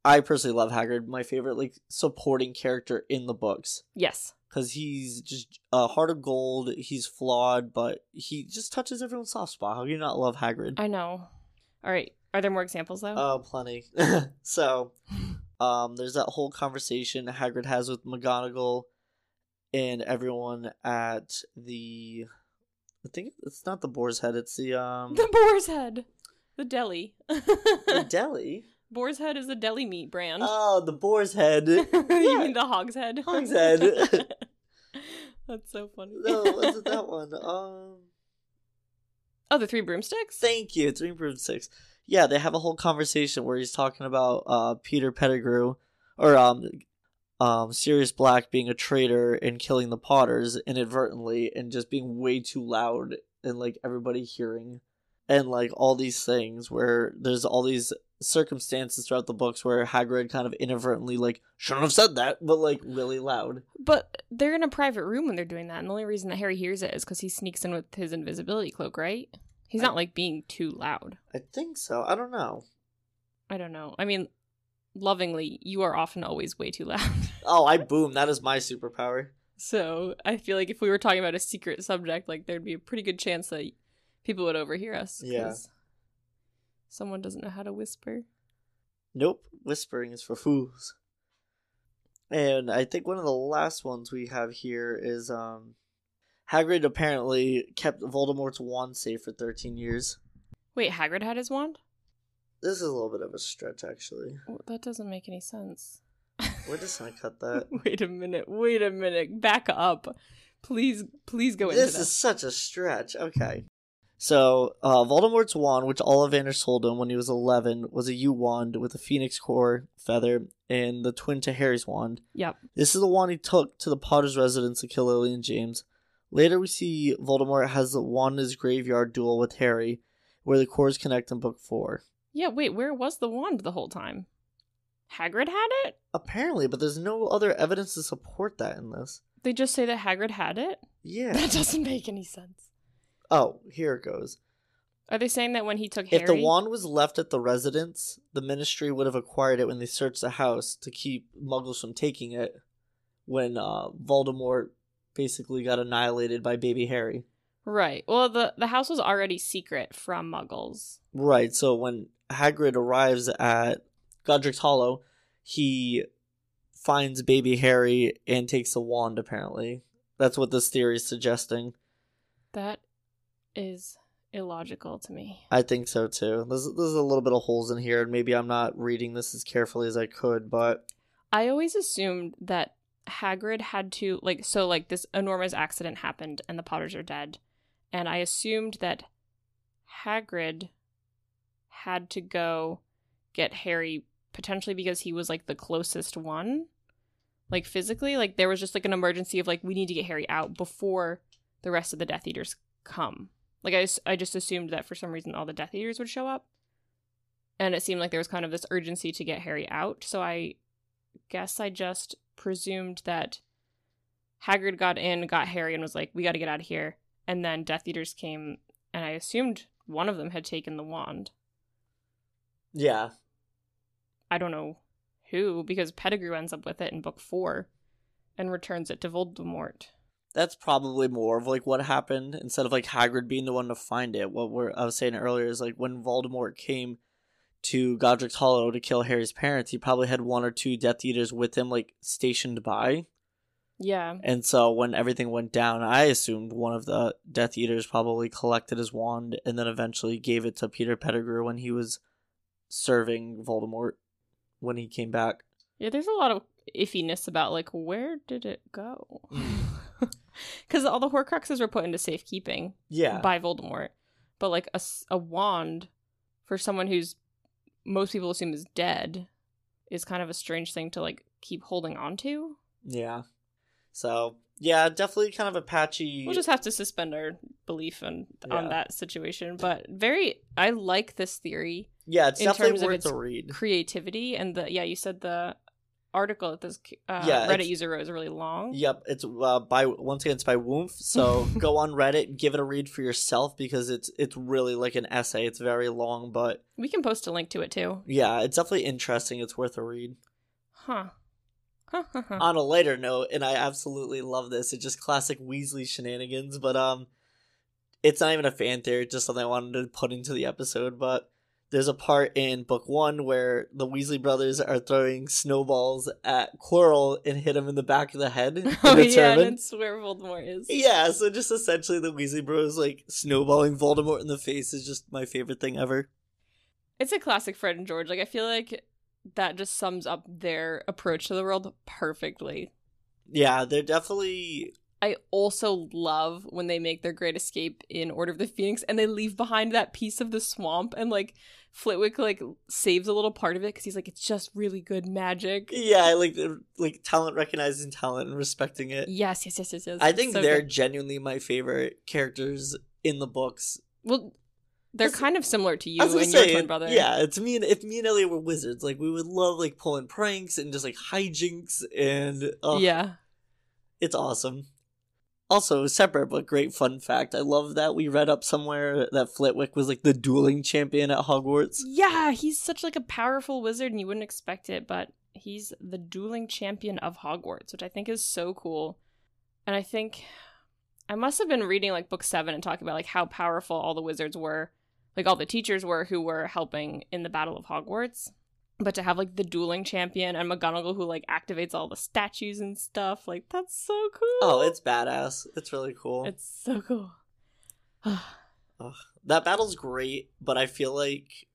I personally love Hagrid. My favorite like supporting character in the books Yes. because he's just a heart of gold. He's flawed, but he just touches everyone's soft spot. How do you not love Hagrid? I know. All right. Are there more examples though? Oh, plenty. so, Um, there's that whole conversation Hagrid has with McGonagall and everyone at the. I think it's not the Boar's Head. It's the um The Boar's Head. The deli. the deli. Boar's Head is a deli meat brand. Oh, the Boar's Head. you yeah. mean the Hog's Head? Hog's Head. That's so funny. no, wasn't that one? Um, Oh, the three broomsticks? thank you. Three broomsticks. Yeah, they have a whole conversation where he's talking about uh Peter Pettigrew or um um Sirius Black being a traitor and killing the Potters inadvertently and just being way too loud and like everybody hearing and like all these things where there's all these circumstances throughout the books where Hagrid kind of inadvertently like shouldn't have said that, but like really loud. But they're in a private room when they're doing that, and the only reason that Harry hears it is because he sneaks in with his invisibility cloak, right? He's not like being too loud. I think so. I don't know. I don't know. I mean, lovingly, you are often always way too loud. Oh, I boom. That is my superpower. so I feel like if we were talking about a secret subject, like there'd be a pretty good chance that people would overhear us. Yeah. Someone doesn't know how to whisper. Nope, whispering is for fools. And I think one of the last ones we have here is um Hagrid apparently kept Voldemort's wand safe for 13 years. Wait, Hagrid had his wand? This is a little bit of a stretch actually. Well, that doesn't make any sense. We're just to cut that. wait a minute. Wait a minute. Back up. Please, please go into this is such a stretch. Okay. So, uh, Voldemort's wand, which Ollivander sold him when he was 11, was a yew wand with a phoenix core feather and the twin to Harry's wand. Yep. This is the wand he took to the Potter's residence to kill Lily and James. Later, we see Voldemort has the wand in his graveyard duel with Harry, where the cores connect in Book 4. Yeah, wait, where was the wand the whole time? Hagrid had it? Apparently, but there's no other evidence to support that in this. They just say that Hagrid had it? Yeah. That doesn't make any sense. oh, here it goes. Are they saying that when he took Harry? If the wand was left at the residence, the ministry would have acquired it when they searched the house to keep muggles from taking it when uh, Voldemort basically got annihilated by baby Harry. Right. Well, the the house was already secret from Muggles. Right, so when Hagrid arrives at Godric's Hollow, he finds baby Harry and takes the wand, apparently. That's what this theory is suggesting. That is illogical to me. I think so too. There's, there's a little bit of holes in here, and maybe I'm not reading this as carefully as I could, but I always assumed that Hagrid had to like so like this enormous accident happened and the Potters are dead, and I assumed that Hagrid had to go get Harry potentially because he was like the closest one, like physically. Like there was just like an emergency of like we need to get Harry out before the rest of the Death Eaters come. Like I I just assumed that for some reason all the Death Eaters would show up, and it seemed like there was kind of this urgency to get Harry out. So I guess I just presumed that Hagrid got in, got Harry, and was like, "We got to get out of here." And then Death Eaters came, and I assumed one of them had taken the wand. yeah. I don't know who, because Pettigrew ends up with it in book four, and returns it to Voldemort. That's probably more of like what happened instead of like Hagrid being the one to find it. What we're I was saying earlier is like when Voldemort came to Godric's Hollow to kill Harry's parents, he probably had one or two Death Eaters with him like stationed by. Yeah, And so when everything went down, I assumed one of the Death Eaters probably collected his wand and then eventually gave it to Peter Pettigrew when he was serving Voldemort when he came back. yeah. There's a lot of iffiness about like where did it go? Mm. Because all the Horcruxes were put into safekeeping. Yeah. by Voldemort. But like a, a wand for someone who's most people assume is dead is kind of a strange thing to like keep holding on to. Yeah. So, yeah, definitely kind of a patchy. We'll just have to suspend our belief on Yeah. on that situation. But very, I like this theory, yeah, it's in definitely terms of worth its a read. creativity, and the yeah, you said the article that this uh, Yeah, Reddit user wrote is really long. Yep, it's uh, by once again it's by Woomph. So go on Reddit, give it a read for yourself because it's it's really like an essay. It's very long, but We can post a link to it too. yeah, it's definitely interesting. It's worth a read. Huh. Huh, huh, huh. On a lighter note, and I absolutely love this. It's just classic Weasley shenanigans, but um, it's not even a fan theory. It's just something I wanted to put into the episode. But there's a part in book one where the Weasley brothers are throwing snowballs at Quirrell and hit him in the back of the head. oh a yeah, and turban. it's where Voldemort is. Yeah, so just essentially the Weasley Bros like snowballing Voldemort in the face is just my favorite thing ever. It's a classic Fred and George. Like I feel like that just sums up their approach to the world perfectly. Yeah, they're definitely I also love when they make their great escape in Order of the Phoenix and they leave behind that piece of the swamp and like Flitwick like saves a little part of it because he's like it's just really good magic. yeah, like the- like talent recognizing talent and respecting it. Yes, yes, yes, yes, yes. I think so they're good. genuinely my favorite characters in the books. well. They're kind of similar to you and your say, twin brother. yeah, it's me and if me and Elliot were wizards, like we would love like pulling pranks and just like hijinks and uh, yeah. it's awesome. Also, separate but great fun fact. I love that we read up somewhere that Flitwick was like the dueling champion at Hogwarts. Yeah, he's such like a powerful wizard and you wouldn't expect it, but he's the dueling champion of Hogwarts, which I think is so cool. And I think I must have been reading like book 7 and talking about like how powerful all the wizards were, like all the teachers were who were helping in the Battle of Hogwarts. But to have like the dueling champion and McGonagall who like activates all the statues and stuff, like that's so cool. Oh, it's badass. It's really cool. it's so cool. that battle's great, but I feel like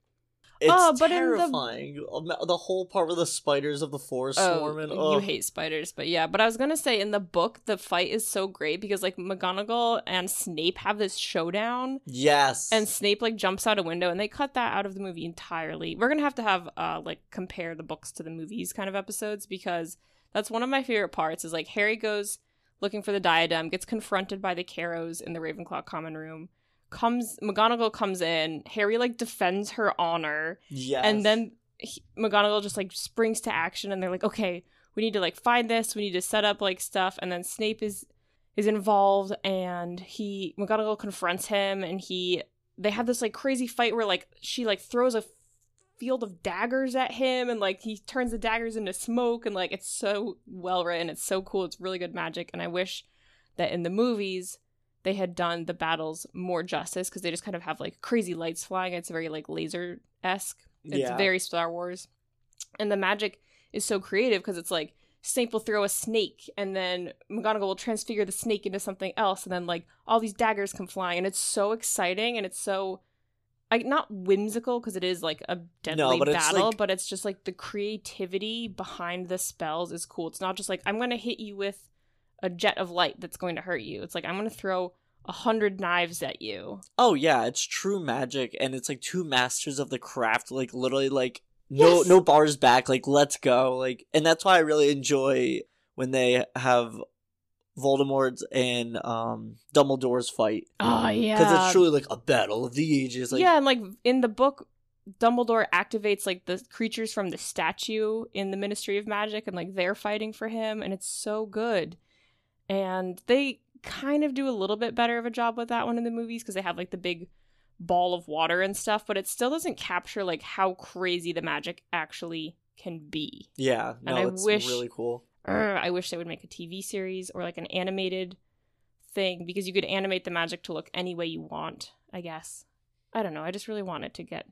it's Oh, but in the- terrifying. Um, The... whole part with the spiders of the forest swarming. you Oh, hate spiders, but yeah. But I was gonna say in the book, the fight is so great because like McGonagall and Snape have this showdown, Yes. and Snape like jumps out a window, and they cut that out of the movie entirely. We're gonna have to have uh like compare the books to the movies kind of episodes because that's one of my favorite parts. Is like Harry goes looking for the diadem, gets confronted by the Carrows in the Ravenclaw common room. Comes McGonagall comes in. Harry like defends her honor yes. and then he, McGonagall just like springs to action, and they're like, "Okay, we need to like find this. We need to set up like stuff." And then Snape is is involved, and he McGonagall confronts him, and he they have this like crazy fight where like she like throws a field of daggers at him, and like he turns the daggers into smoke, and like it's so well written. It's so cool. It's really good magic, and I wish that in the movies they had done the battles more justice because they just kind of have like crazy lights flying. It's very like laser esque. It's Yeah. very Star Wars. And the magic is so creative because it's like Snape will throw a snake and then McGonagall will transfigure the snake into something else and then like all these daggers come flying and it's so exciting and it's so like not whimsical because it is like a deadly but battle like- but it's just like the creativity behind the spells is cool. It's not just like I'm going to hit you with a jet of light that's going to hurt you. It's like I'm going to throw a hundred knives at you. Oh yeah, it's true magic, and it's like two masters of the craft, like literally like no Yes! no bars back, like let's go, like, and that's why I really enjoy when they have Voldemort and um Dumbledore's fight Oh yeah, because it's truly like a battle of the ages. Like, yeah, and like in the book, Dumbledore activates like the creatures from the statue in the Ministry of Magic, and like they're fighting for him, and it's so good. And they kind of do a little bit better of a job with that one in the movies because they have like the big ball of water and stuff, but it still doesn't capture like how crazy the magic actually can be. yeah, no, And I it's wish- really cool. Urgh, I wish they would make a TV series or like an animated thing because you could animate the magic to look any way you want, I guess. I don't know. I just really want it to get.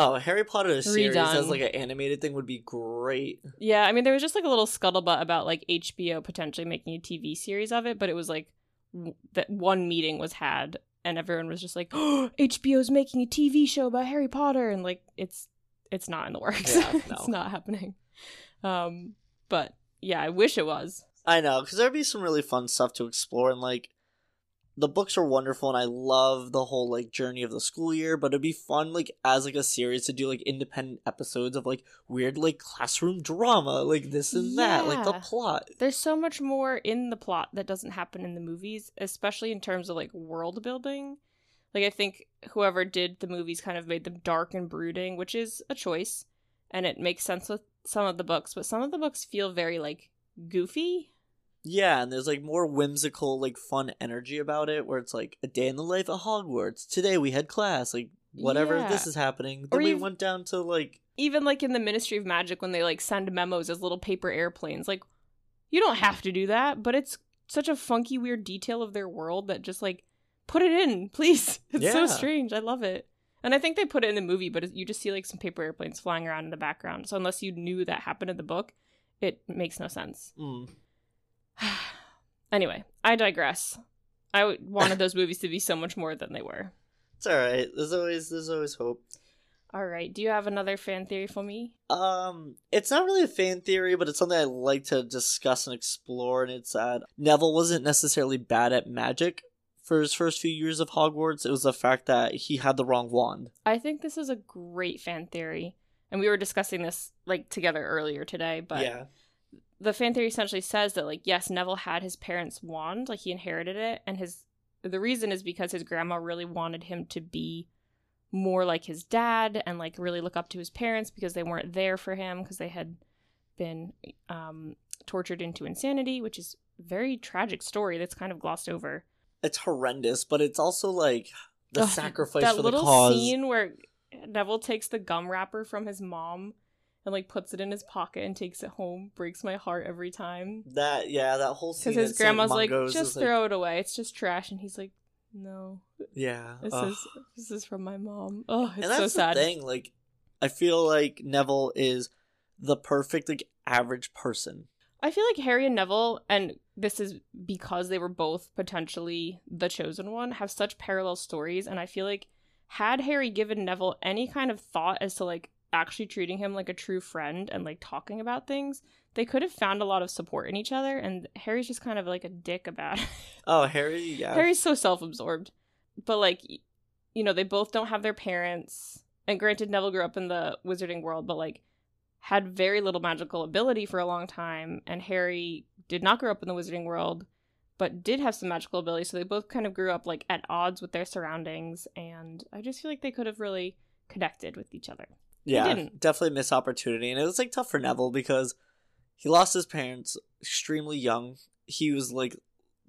Oh, Harry Potter series as like an animated thing would be great. Yeah, I mean, there was just like a little scuttlebutt about like HBO potentially making a TV series of it, but it was like w- that one meeting was had and everyone was just like, oh, HBO's making a TV show about Harry Potter. And like, it's, it's not in the works. Yeah, no. it's not happening. Um, but yeah, I wish it was. I know, because there'd be some really fun stuff to explore, and like the books are wonderful, and I love the whole like journey of the school year. But it'd be fun, like as like a series, to do like independent episodes of like weird like classroom drama, like this and that, like the plot. There's so much more in the plot that doesn't happen in the movies, especially in terms of like world building. Like I think whoever did the movies kind of made them dark and brooding, which is a choice, and it makes sense with some of the books, but some of the books feel very like goofy. Yeah, and there's like more whimsical, like fun energy about it, where it's like a day in the life of Hogwarts. Today we had class, like whatever Yeah. this is happening. Or we you've- went down to like Even like in the Ministry of Magic when they like send memos as little paper airplanes. Like you don't have to do that, but it's such a funky weird detail of their world that just like put it in, please. It's so strange. I love it. And I think they put it in the movie, but you just see like some paper airplanes flying around in the background. So unless you knew that happened in the book, it makes no sense. Mm. Anyway, I digress. I wanted those movies to be so much more than they were. It's all right. There's always there's always hope. All right. Do you have another fan theory for me? Um, it's not really a fan theory, but it's something I like to discuss and explore. And it's that Neville wasn't necessarily bad at magic for his first few years of Hogwarts. It was the fact that he had the wrong wand. I think this is a great fan theory, and we were discussing this like together earlier today. But yeah, the fan theory essentially says that like yes, Neville had his parents' wand, like he inherited it, and his the reason is because his grandma really wanted him to be more like his dad and like really look up to his parents because they weren't there for him because they had been um, tortured into insanity, which is a very tragic story that's kind of glossed over. it's horrendous, but it's also like the Ugh, sacrifice that for the cause. That little cause. scene where Neville takes the gum wrapper from his mom and like puts it in his pocket and takes it home breaks my heart every time That yeah, that whole scene. because his grandma's like just throw it away it's just trash and he's like no yeah, this ugh. is this is from my mom oh it's and that's so sad the thing. Like, I feel like Neville is the perfect like average person. I feel like Harry and Neville, and this is because they were both potentially the chosen one, have such parallel stories. And I feel like had Harry given Neville any kind of thought as to like actually treating him like a true friend and like talking about things, they could have found a lot of support in each other. And Harry's just kind of like a dick about it. Oh, Harry, yeah, Harry's so self absorbed. But like, you know, they both don't have their parents. And granted, Neville grew up in the wizarding world, but like had very little magical ability for a long time. And Harry did not grow up in the wizarding world, but did have some magical ability. So they both kind of grew up like at odds with their surroundings. And I just feel like they could have really connected with each other. Yeah, definitely missed opportunity, and it was like tough for Neville because he lost his parents extremely young. He was like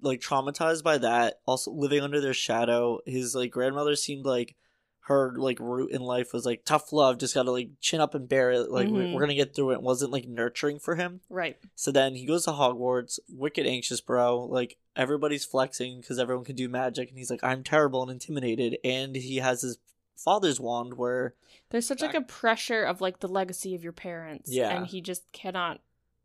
like traumatized by that. Also living under their shadow. His like grandmother seemed like her like root in life was like tough love. Just gotta like chin up and bear it. Like Mhm. we're gonna get through it. it. Wasn't like nurturing for him. Right. So then he goes to Hogwarts, wicked anxious, bro. Like everybody's flexing because everyone can do magic, and he's like, "I'm terrible and intimidated." And he has his father's wand, where There's such like a pressure of like the legacy of your parents. Yeah. And he just cannot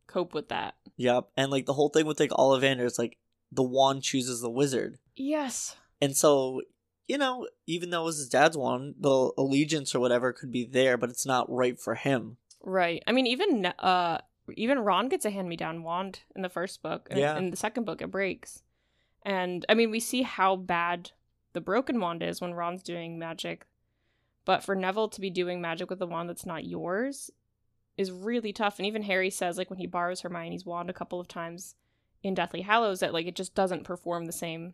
cope with that. yep, and like the whole thing with like Ollivander is like the wand chooses the wizard, Yes. and so you know, even though it was his dad's wand, the allegiance or whatever could be there, but it's not right for him. Right. I mean, even uh, even Ron gets a hand-me-down wand in the first book. and Yeah. In the second book, it breaks. And I mean, we see how bad the broken wand is when Ron's doing magic. But for Neville to be doing magic with a wand that's not yours is really tough. And even Harry says, like, when he borrows Hermione's wand a couple of times in Deathly Hallows, that like it just doesn't perform the same.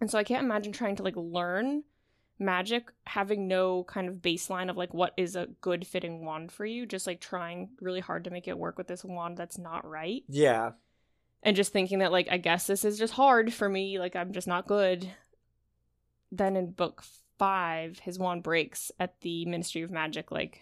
And so I can't imagine trying to like learn magic having no kind of baseline of like what is a good fitting wand for you just like trying really hard to make it work with this wand that's not right Yeah, and just thinking that like i guess this is just hard for me like i'm just not good then in book five his wand breaks at the ministry of magic like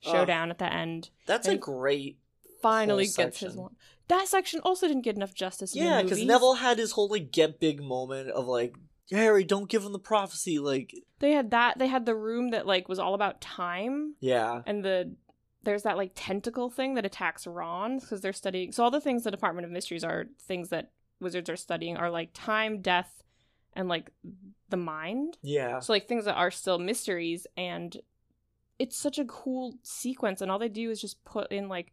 showdown at the end that's a great. finally gets his wand that section also didn't get enough justice in Yeah, because. Neville had his whole like get big moment of like Harry, don't give him the prophecy. Like, they had that they had the room that like was all about time yeah, and the there's that like tentacle thing that attacks Ron because they're studying. So all the things the Department of Mysteries are things that wizards are studying are like time, death, and like the mind. yeah. So like things that are still mysteries, and it's such a cool sequence. And all they do is just put in like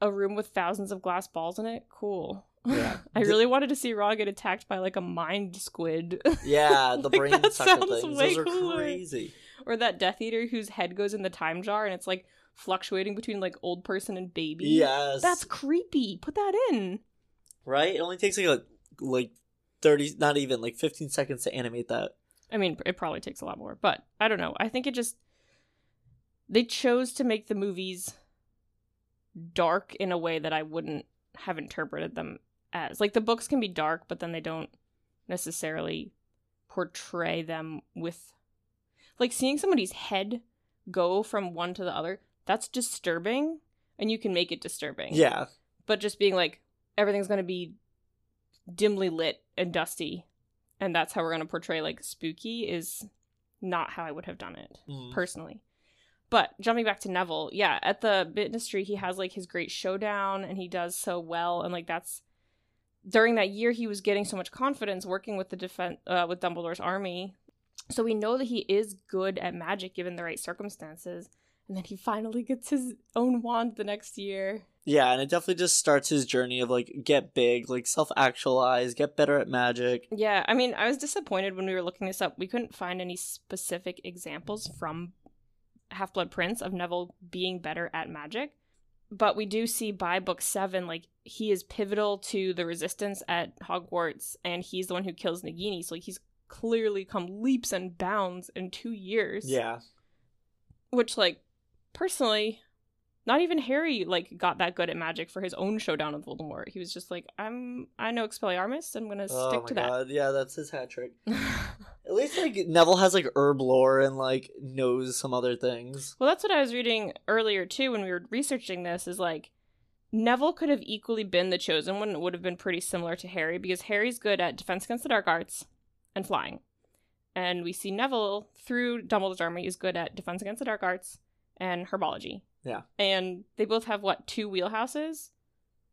a room with thousands of glass balls in it. Cool. Yeah. I The- really wanted to see Ron get attacked by like a mind squid. Yeah, the Like, brain sucker sounds things. way Those are cooler. crazy. or that Death Eater whose head goes in the time jar and it's like fluctuating between like old person and baby. Yes. That's creepy. Put that in. right. It only takes like a like thirty, not even like fifteen seconds to animate that. I mean, it probably takes a lot more, but I don't know. I think it just they chose to make the movies dark in a way that I wouldn't have interpreted them as. Like the books can be dark, but then they don't necessarily portray them with like seeing somebody's head go from one to the other. That's disturbing, and you can make it disturbing. Yeah, but just being like everything's going to be dimly lit and dusty and that's how we're going to portray like spooky is not how I would have done it Mm. personally. But jumping back to Neville, yeah, at the ministry he has like his great showdown and he does so well and like that's during that year he was getting so much confidence working with the defense uh, with Dumbledore's army. So we know that he is good at magic given the right circumstances. And then he finally gets his own wand the next year. Yeah, and it definitely just starts his journey of like get big, like self actualize, get better at magic. Yeah, I mean, I was disappointed when we were looking this up. We couldn't find any specific examples from Half Blood Prince of Neville being better at magic. But we do see by book seven, like, he is pivotal to the resistance at Hogwarts, and he's the one who kills Nagini. So, like, he's clearly come leaps and bounds in two years. Yeah. Which, like, personally, not even Harry, like, got that good at magic for his own showdown with Voldemort. He was just like, I'm, I know Expelliarmus, I'm gonna oh stick to god, yeah, that's his hat trick. At least like Neville has like herb lore and like knows some other things. Well, that's what I was reading earlier too when we were researching this. Is like Neville could have equally been the chosen one. It would have been pretty similar to Harry because Harry's good at defense against the dark arts and flying, and we see Neville through Dumbledore's army is good at defense against the dark arts and herbology. Yeah. and they both have what two wheelhouses.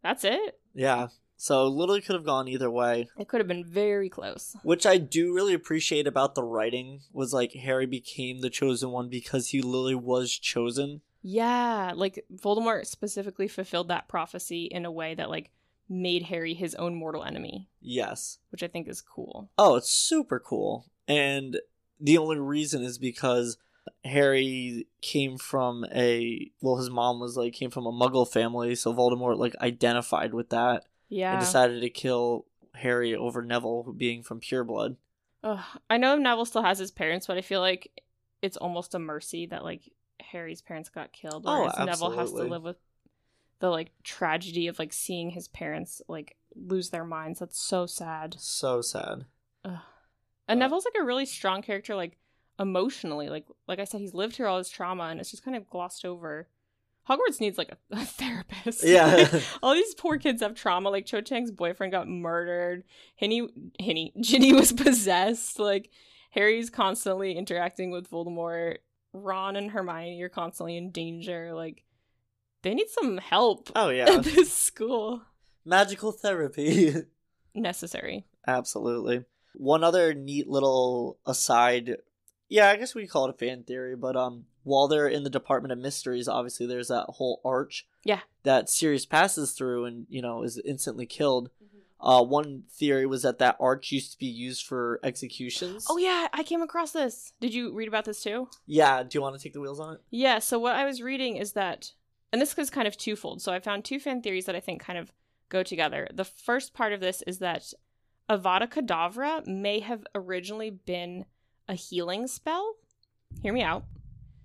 That's it. Yeah. So literally could have gone either way. It could have been very close. Which I do really appreciate about the writing was like Harry became the chosen one because he literally was chosen. Yeah, like Voldemort specifically fulfilled that prophecy in a way that like made Harry his own mortal enemy, Yes. which I think is cool. Oh, it's super cool. And the only reason is because Harry came from a well, his mom was like came from a Muggle family, so Voldemort like identified with that Yeah. and decided to kill Harry over Neville being from pure blood. Ugh, I know Neville still has his parents, but I feel like it's almost a mercy that like Harry's parents got killed, Oh, whereas Neville has to live with the like tragedy of like seeing his parents like lose their minds. That's so sad. So sad. And Uh, Neville's like a really strong character, like emotionally. Like like I said, he's lived through all his trauma, and it's just kind of glossed over. Hogwarts needs like a, a therapist. Yeah. all these poor kids have trauma. Like Cho Chang's boyfriend got murdered. Hinny, Hinny, Ginny was possessed. Like Harry's constantly interacting with Voldemort. Ron and Hermione are constantly in danger. Like they need some help oh yeah. at this school. Magical therapy. Necessary. Absolutely. One other neat little aside. Yeah, I guess we call it a fan theory, but um while they're in the Department of Mysteries, obviously there's that whole arch Yeah. that Sirius passes through and, you know, is instantly killed. Uh one theory was that that arch used to be used for executions. Oh yeah, I came across this. Did you read about this too? Yeah, do you want to take the wheels on it? Yeah, so what I was reading is that, and this is kind of twofold. So I found two fan theories that I think kind of go together. The first part of this is that Avada Kedavra may have originally been a healing spell. Hear me out.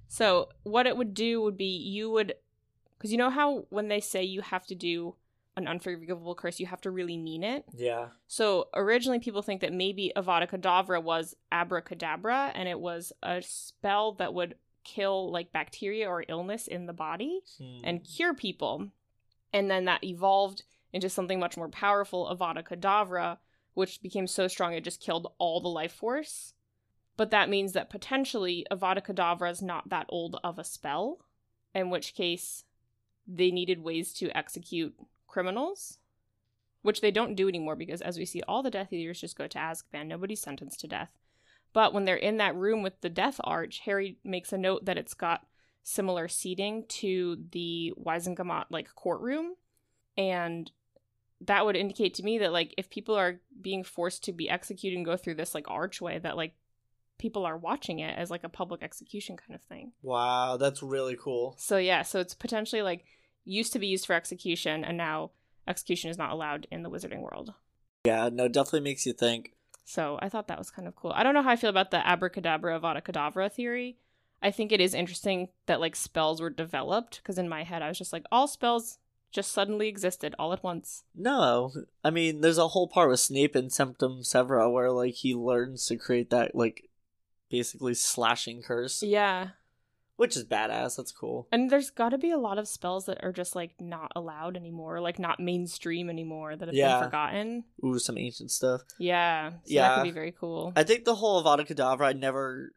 So what it would do would be you would, because you know how when they say you have to do an unforgivable curse, you have to really mean it. Yeah. So originally, people think that maybe Avada Kedavra was abracadabra, and it was a spell that would kill like bacteria or illness in the body Hmm. and cure people. And then that evolved into something much more powerful, Avada Kedavra, which became so strong it just killed all the life force. But that means that potentially Avada Kedavra is not that old of a spell, in which case they needed ways to execute criminals, which they don't do anymore because, as we see, all the Death Eaters just go to Azkaban. Nobody's sentenced to death. But when they're in that room with the Death Arch, Harry makes a note that it's got similar seating to the Wizengamot like courtroom, and that would indicate to me that like if people are being forced to be executed and go through this like archway, that like people are watching it as like a public execution kind of thing. Wow, that's really cool. So yeah, so it's potentially like used to be used for execution, and now execution is not allowed in the wizarding world. Yeah, no, definitely makes you think. So I thought that was kind of cool. I don't know how I feel about the abracadabra avada kedavra theory. I think it is interesting that like spells were developed because in my head I was just like all spells just suddenly existed all at once. No, I mean, there's a whole part with Snape and Sectumsempra where like he learns to create that like basically slashing curse, Yeah. which is badass. That's cool. And there's got to be a lot of spells that are just like not allowed anymore, like not mainstream anymore that have Yeah. been forgotten. Ooh, some ancient stuff. Yeah. So that could be very cool. I think the whole Avada Kedavra, I never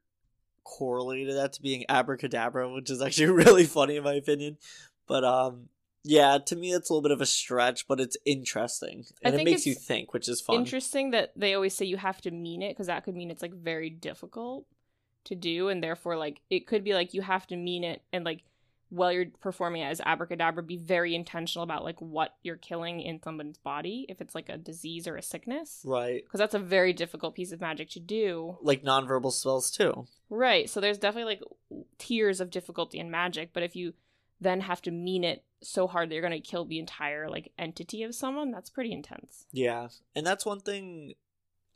correlated that to being abracadabra, which is actually really funny in my opinion. But um, yeah, to me it's a little bit of a stretch, but it's interesting and it makes you think, which is fun. Interesting that they always say you have to mean it because that could mean it's like very difficult to do, and therefore like it could be like you have to mean it and like while you're performing it as abracadabra, be very intentional about like what you're killing in someone's body if it's like a disease or a sickness, Right. because that's a very difficult piece of magic to do. Like nonverbal spells too. Right. So there's definitely like tiers of difficulty in magic, but if you then have to mean it so hard that you're going to kill the entire like entity of someone, that's pretty intense. Yeah. And that's one thing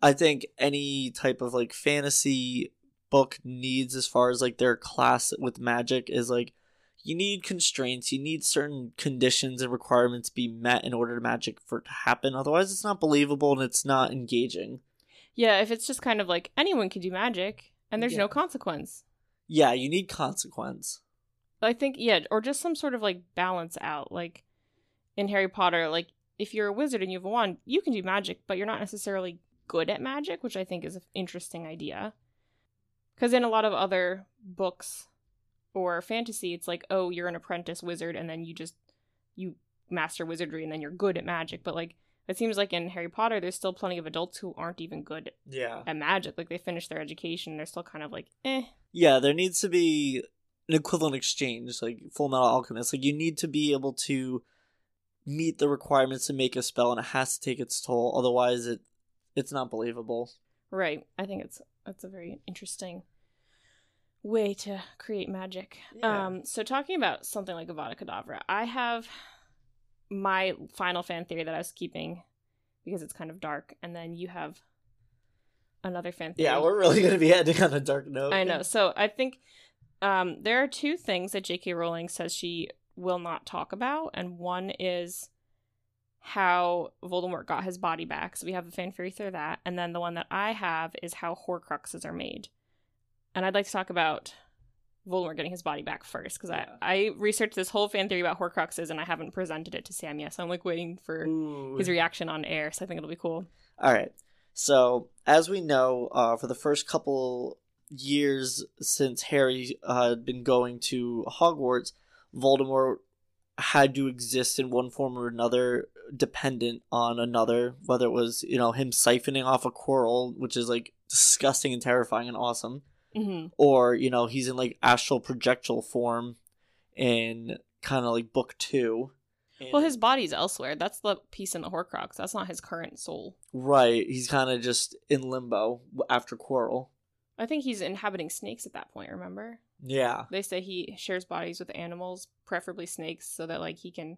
I think any type of like fantasy book needs as far as like their class with magic is like you need constraints, you need certain conditions and requirements be met in order to magic for it to happen. Otherwise it's not believable and it's not engaging. Yeah, if it's just kind of like anyone can do magic and there's Yeah. no consequence. Yeah, you need consequence. I think yeah, or just some sort of like balance out. Like in Harry Potter, like if you're a wizard and you have a wand, you can do magic, but you're not necessarily good at magic, which I think is an interesting idea. Because in a lot of other books or fantasy, it's like, oh, you're an apprentice wizard, and then you just you master wizardry, and then you're good at magic. But like, it seems like in Harry Potter, there's still plenty of adults who aren't even good Yeah. at magic. Like they finish their education, they're still kind of like, eh. Yeah, there needs to be an equivalent exchange, like Full Metal Alchemist. Like you need to be able to meet the requirements to make a spell, and it has to take its toll. Otherwise, it it's not believable. Right. I think it's that's a very interesting way to create magic. Yeah. Um so talking about something like Avada Kedavra, I have my final fan theory that I was keeping because it's kind of dark, and then you have another fan theory. Yeah, we're really gonna be ending on a dark note. I know. So I think um, there are two things that J.K. Rowling says she will not talk about, and one is how Voldemort got his body back. So we have a fan theory through that, and then the one that I have is how Horcruxes are made. And I'd like to talk about Voldemort getting his body back first because Yeah. I I researched this whole fan theory about Horcruxes and I haven't presented it to Sam yet, so I'm like waiting for Ooh. his reaction on air. So I think it'll be cool. All right. So, as we know, uh, for the first couple years since Harry uh, had been going to Hogwarts, Voldemort had to exist in one form or another, dependent on another. Whether it was you know him siphoning off a Quirrell, which is like disgusting and terrifying and awesome, hmm or you know he's in like astral projectile form in kind of like book two. Well, his body's elsewhere. That's the piece in the Horcrux. That's not his current soul. right, he's kind of just in limbo after Quirrell. I think he's inhabiting snakes at that point, remember? Yeah. They say he shares bodies with animals, preferably snakes, so that like he can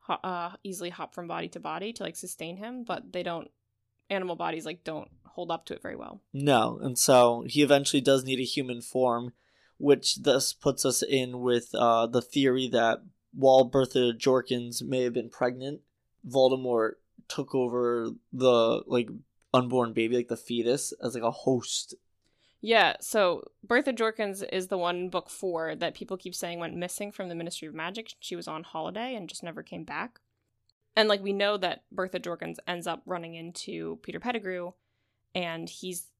ho- uh, easily hop from body to body to like sustain him, but they don't animal bodies like don't hold up to it very well. No, and so he eventually does need a human form, which thus puts us in with uh, the theory that while Bertha Jorkins may have been pregnant, Voldemort took over the like unborn baby, like the fetus, as like a host. Yeah, so Bertha Jorkins is the one book 4 that people keep saying went missing from the Ministry of Magic. She was on holiday and just never came back. And like we know that Bertha Jorkins ends up running into Peter Pettigrew and he's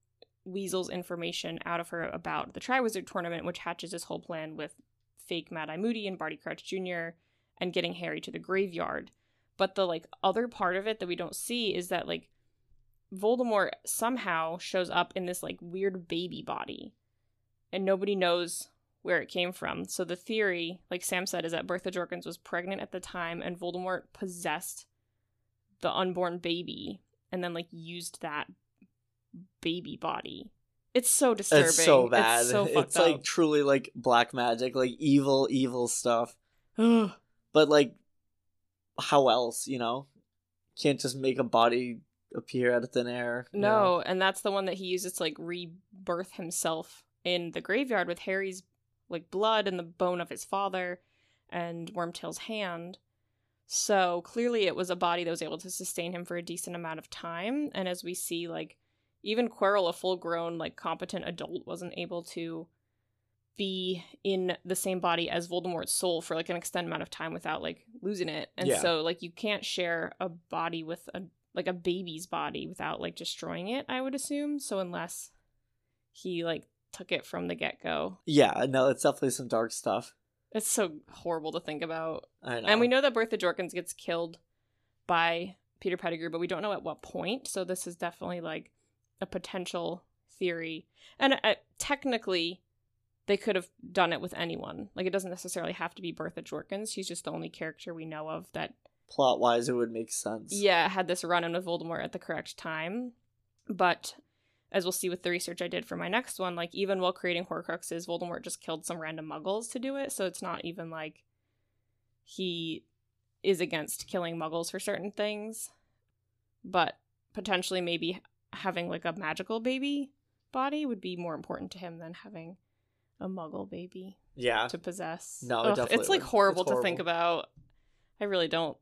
weasels information out of her about the Triwizard tournament, which hatches his whole plan with fake Mad Eye Moody and Barty Crouch Jr. and getting Harry to the graveyard. But the like other part of it that we don't see is that like Voldemort somehow shows up in this like weird baby body and nobody knows where it came from. So the theory, like Sam said, is that Bertha Jorkins was pregnant at the time and Voldemort possessed the unborn baby and then like used that baby body. It's so disturbing. It's so bad. It's so fucked It's, like truly like black magic, like evil, evil stuff. but like, how else? You know, can't just make a body appear out of thin air. know? No, and that's the one that he uses to like rebirth himself in the graveyard with Harry's like blood and the bone of his father and Wormtail's hand. So clearly it was a body that was able to sustain him for a decent amount of time. And as we see, like even Quirrell, a full grown, like competent adult, wasn't able to be in the same body as Voldemort's soul for like an extended amount of time without like losing it. And Yeah. so like you can't share a body with a like a baby's body without like destroying it, I would assume. So unless he like took it from the get go. Yeah, no, it's definitely some dark stuff. It's so horrible to think about. I know. And we know that Bertha Jorkins gets killed by Peter Pettigrew, but we don't know at what point. So this is definitely like a potential theory. And uh, technically, they could have done it with anyone. Like it doesn't necessarily have to be Bertha Jorkins. She's just the only character we know of that plot wise, it would make sense. yeah had this run in with Voldemort at the correct time. But as we'll see with the research I did for my next one, like even while creating Horcruxes, Voldemort just killed some random Muggles to do it. So it's not even like he is against killing Muggles for certain things, but potentially maybe having like a magical baby body would be more important to him than having a Muggle baby Yeah. to possess. No, Ugh, it's like horrible It's to think about. I really don't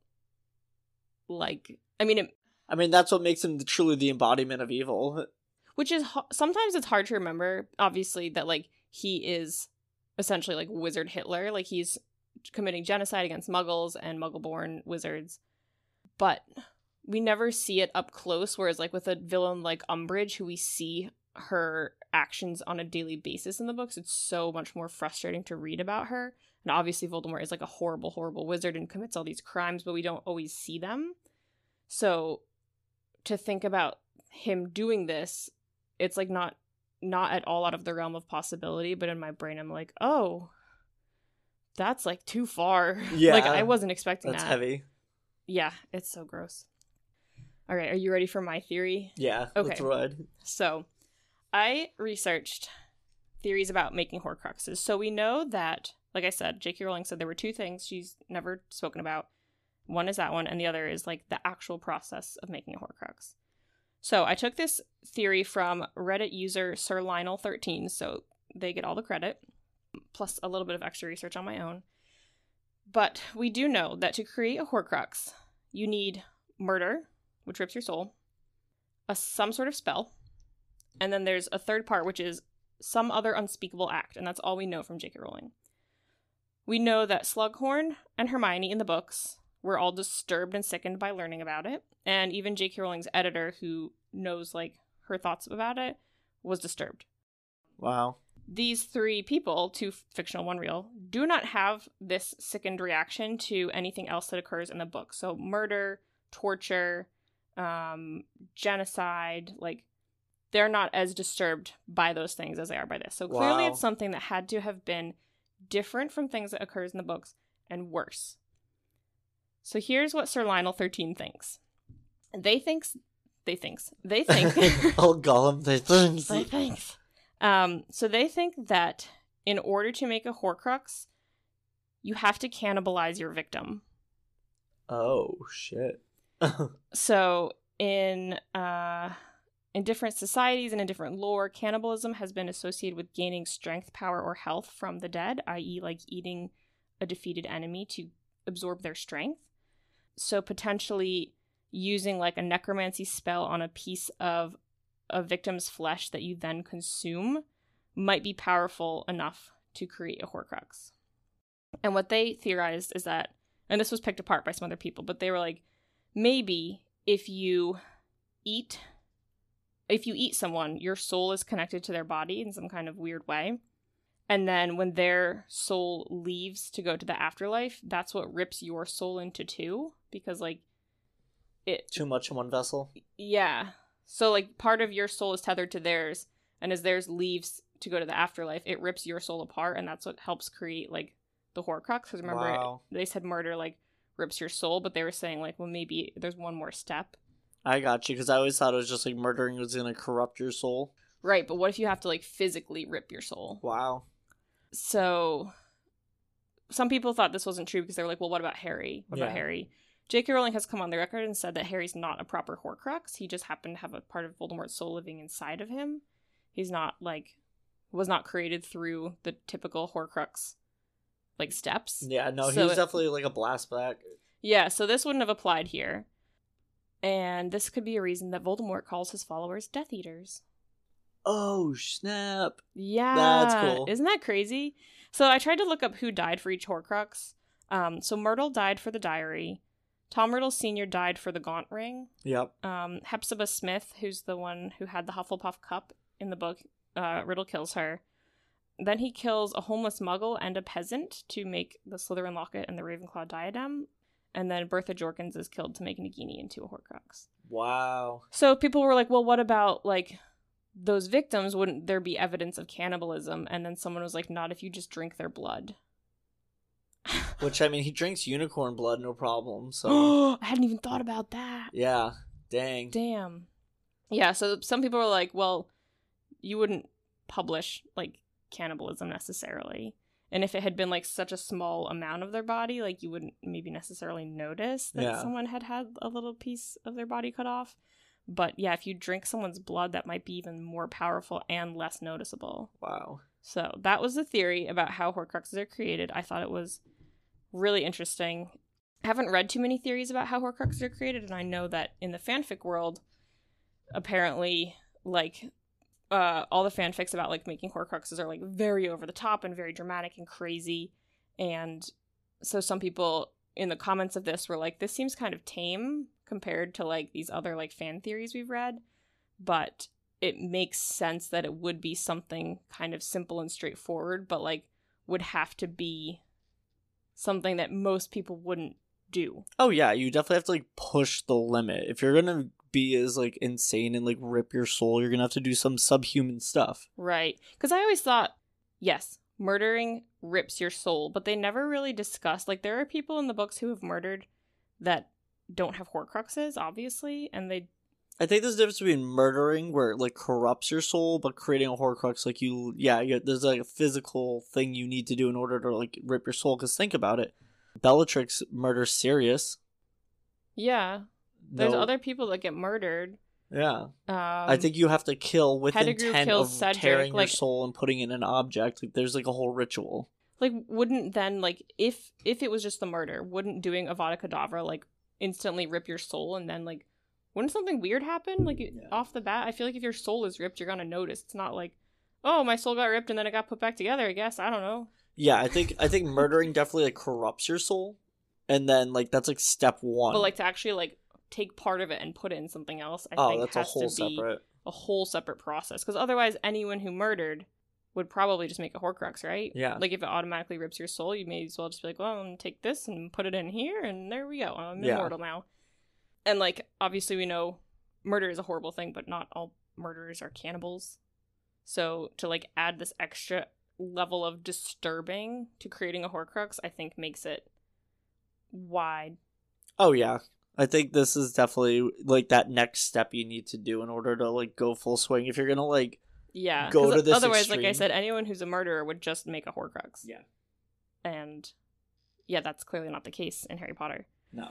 like. I mean, it, I mean, that's what makes him truly the embodiment of evil. which is sometimes it's hard to remember. Obviously, that like he is essentially like Wizard Hitler. Like he's committing genocide against Muggles and Muggle-born wizards, but we never see it up close. Whereas like with a villain like Umbridge, who we see her actions on a daily basis in the books, it's so much more frustrating to read about her. And obviously, Voldemort is like a horrible, horrible wizard and commits all these crimes, but we don't always see them. So to think about him doing this, it's like not not at all out of the realm of possibility, but in my brain I'm like, "Oh, that's like too far." Yeah, like I wasn't expecting That's that. heavy. Yeah, it's so gross. All right, are you ready for my theory? Yeah. Okay. Let's. So, I researched theories about making Horcruxes. So we know that, like I said, J.K. Rowling said there were two things she's never spoken about. One is that one, and the other is like the actual process of making a Horcrux. So I took this theory from Reddit user Sir Lionel13, so they get all the credit, plus a little bit of extra research on my own. But we do know that to create a Horcrux, you need murder, which rips your soul, a some sort of spell, and then there's a third part, which is some other unspeakable act, and that's all we know from J.K. Rowling. We know that Slughorn and Hermione in the books were all disturbed and sickened by learning about it, and even J.K. Rowling's editor, who knows like her thoughts about it, was disturbed. Wow. These three people, two fictional, one real, do not have this sickened reaction to anything else that occurs in the book. So murder, torture, um, genocide, like they're not as disturbed by those things as they are by this. So clearly Wow. it's something that had to have been different from things that occurs in the books and worse. So here's what Sir Lionel 13 thinks. They thinks they thinks they think oh, Gollum, they things. they thinks. Um, so they think that in order to make a Horcrux, you have to cannibalize your victim. Oh shit. So in uh in different societies and in different lore, cannibalism has been associated with gaining strength, power, or health from the dead, i.e., like eating a defeated enemy to absorb their strength. So potentially using like a necromancy spell on a piece of a victim's flesh that you then consume might be powerful enough to create a Horcrux. And what they theorized is that, and this was picked apart by some other people, but they were like, maybe if you eat if you eat someone your soul is connected to their body in some kind of weird way and then when their soul leaves to go to the afterlife that's what rips your soul into two because like it Too much in one vessel. yeah so like part of your soul is tethered to theirs and as theirs leaves to go to the afterlife it rips your soul apart and that's what helps create like the horcrux because remember Wow. they said murder like rips your soul but they were saying like well maybe there's one more step I got you because I always thought it was just like murdering was gonna corrupt your soul. right but what if you have to like physically rip your soul Wow. so some people thought this wasn't true because they were like well what about harry what about harry j.k rowling has come on the record and said that harry's not a proper horcrux he just happened to have a part of voldemort's soul living inside of him he's not like was not created through the typical horcrux like steps Yeah, no, he So was it- definitely like a blast back. Yeah, so this wouldn't have applied here. And this could be a reason that Voldemort calls his followers Death Eaters. Oh snap! Yeah. That's cool. Isn't that crazy? So I tried to look up who died for each Horcrux. Um, so Myrtle died for the diary. Tom Riddle Sr. died for the Gaunt Ring. Yep. Um, Hepzibah Smith, who's the one who had the Hufflepuff cup in the book, uh, Riddle kills her. Then he kills a homeless muggle and a peasant to make the Slytherin locket and the Ravenclaw diadem. And then Bertha Jorkins is killed to make Nagini into a Horcrux. Wow. So people were like, well, what about like those victims? Wouldn't there be evidence of cannibalism? And then someone was like, not if you just drink their blood. Which I mean, he drinks unicorn blood, no problem. So I hadn't even thought about that. yeah, dang. Damn. Yeah, so some people were like, well, you wouldn't publish like cannibalism necessarily. And if it had been like such a small amount of their body, like you wouldn't maybe necessarily notice that Yeah. someone had had a little piece of their body cut off. But yeah, if you drink someone's blood, that might be even more powerful and less noticeable. Wow. So that was the theory about how Horcruxes are created. I thought it was really interesting. I haven't read too many theories about how Horcruxes are created, and I know that in the fanfic world, apparently, like, uh, all the fanfics about like making Horcruxes are like very over the top and very dramatic and crazy, and so some people in the comments of this were like, "This seems kind of tame compared to like these other like fan theories we've read," but it makes sense that it would be something kind of simple and straightforward, but like would have to be something that most people wouldn't do. Oh yeah, you definitely have to like push the limit. If you're gonna be as like insane and like rip your soul, you're gonna have to do some subhuman stuff. Right. Because I always thought, yes, murdering rips your soul, but they never really discussed. Like, there are people in the books who have murdered that don't have Horcruxes, obviously, and they. I think there's a difference between murdering where it like corrupts your soul, but creating a Horcrux like you, yeah, you, there's like a physical thing you need to do in order to like rip your soul. Because think about it, Bellatrix murders Sirius. Yeah. There's No- other people that get murdered. Yeah, Um, I think you have to kill with Pettigrew intent of Cedric, tearing like- your soul and putting it in an object. Like there's like a whole ritual. like wouldn't then like if if it was just the murder wouldn't doing avada kedavra like instantly rip your soul and then like wouldn't something weird happen like Yeah. off the bat i feel like if your soul is ripped you're gonna notice it's not like oh my soul got ripped and then it got put back together i guess i don't know Yeah, I think I think murdering definitely like corrupts your soul, and then like that's like step one. but like to actually like take part of it and put it in something else i oh, think that's a has whole to be separate. a whole separate process because otherwise anyone who murdered would probably just make a horcrux right Yeah. like if it automatically rips your soul you may as well just be like well I'm gonna take this and put it in here and there we go i'm Yeah. immortal now and like obviously we know murder is a horrible thing but not all murderers are cannibals so to like add this extra level of disturbing to creating a horcrux i think makes it wide Oh yeah. I think this is definitely like that next step you need to do in order to like go full swing. If you're gonna like Yeah. go to this Otherwise, like I said, anyone who's a murderer would just make a Horcrux. Yeah. And yeah, that's clearly not the case in Harry Potter. no,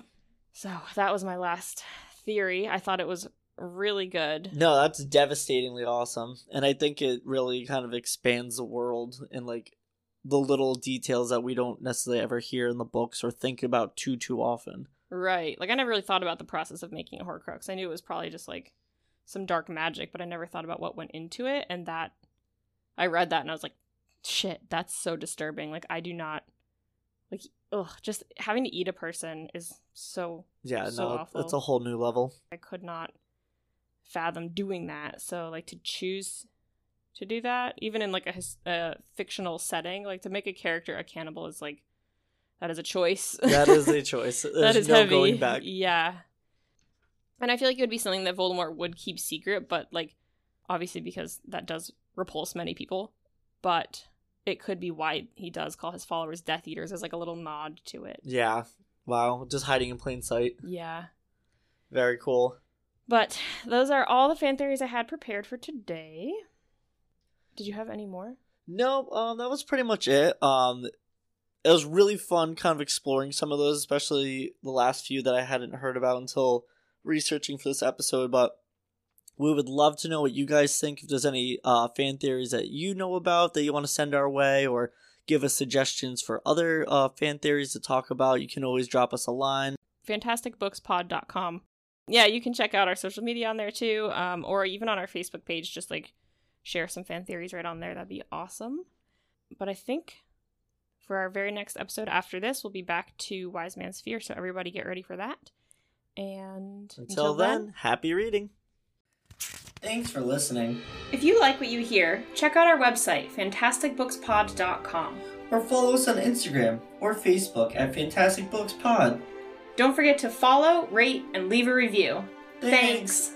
So that was my last theory. I thought it was really good. no, that's devastatingly awesome, and I think it really kind of expands the world and like the little details that we don't necessarily ever hear in the books or think about too too often. Right. Like I never really thought about the process of making a Horcrux. I knew it was probably just like some dark magic, but I never thought about what went into it. And that I read that and I was like, shit, that's so disturbing. Like I do not like ugh, just having to eat a person is so Yeah, So no, awful. it's a whole new level. I could not fathom doing that. So like to choose to do that, even in like a, a fictional setting, like to make a character a cannibal is like that is a choice. That is a choice. There's that is no heavy. going back. Yeah. And I feel like it would be something that Voldemort would keep secret, but like obviously because that does repulse many people. But it could be why he does call his followers Death Eaters as like a little nod to it. Yeah. Wow. Just hiding in plain sight. Yeah. Very cool. But those are all the fan theories I had prepared for today. Did you have any more? No, um, that was pretty much it. Um, it was really fun, kind of exploring some of those, especially the last few that I hadn't heard about until researching for this episode. But we would love to know what you guys think. If there's any uh, fan theories that you know about that you want to send our way, or give us suggestions for other uh, fan theories to talk about, you can always drop us a line. fantasticbookspod.com. Yeah, you can check out our social media on there too, um, or even on our Facebook page. Just like share some fan theories right on there. That'd be awesome. But I think for our very next episode after this, we'll be back to Wise Man's Fear. So everybody get ready for that. And Until, then, happy reading. Thanks for listening. If you like what you hear, check out our website, fantasticbookspod.com. Or follow us on Instagram or Facebook at Fantastic Books Pod. Don't forget to follow, rate, and leave a review. Thanks.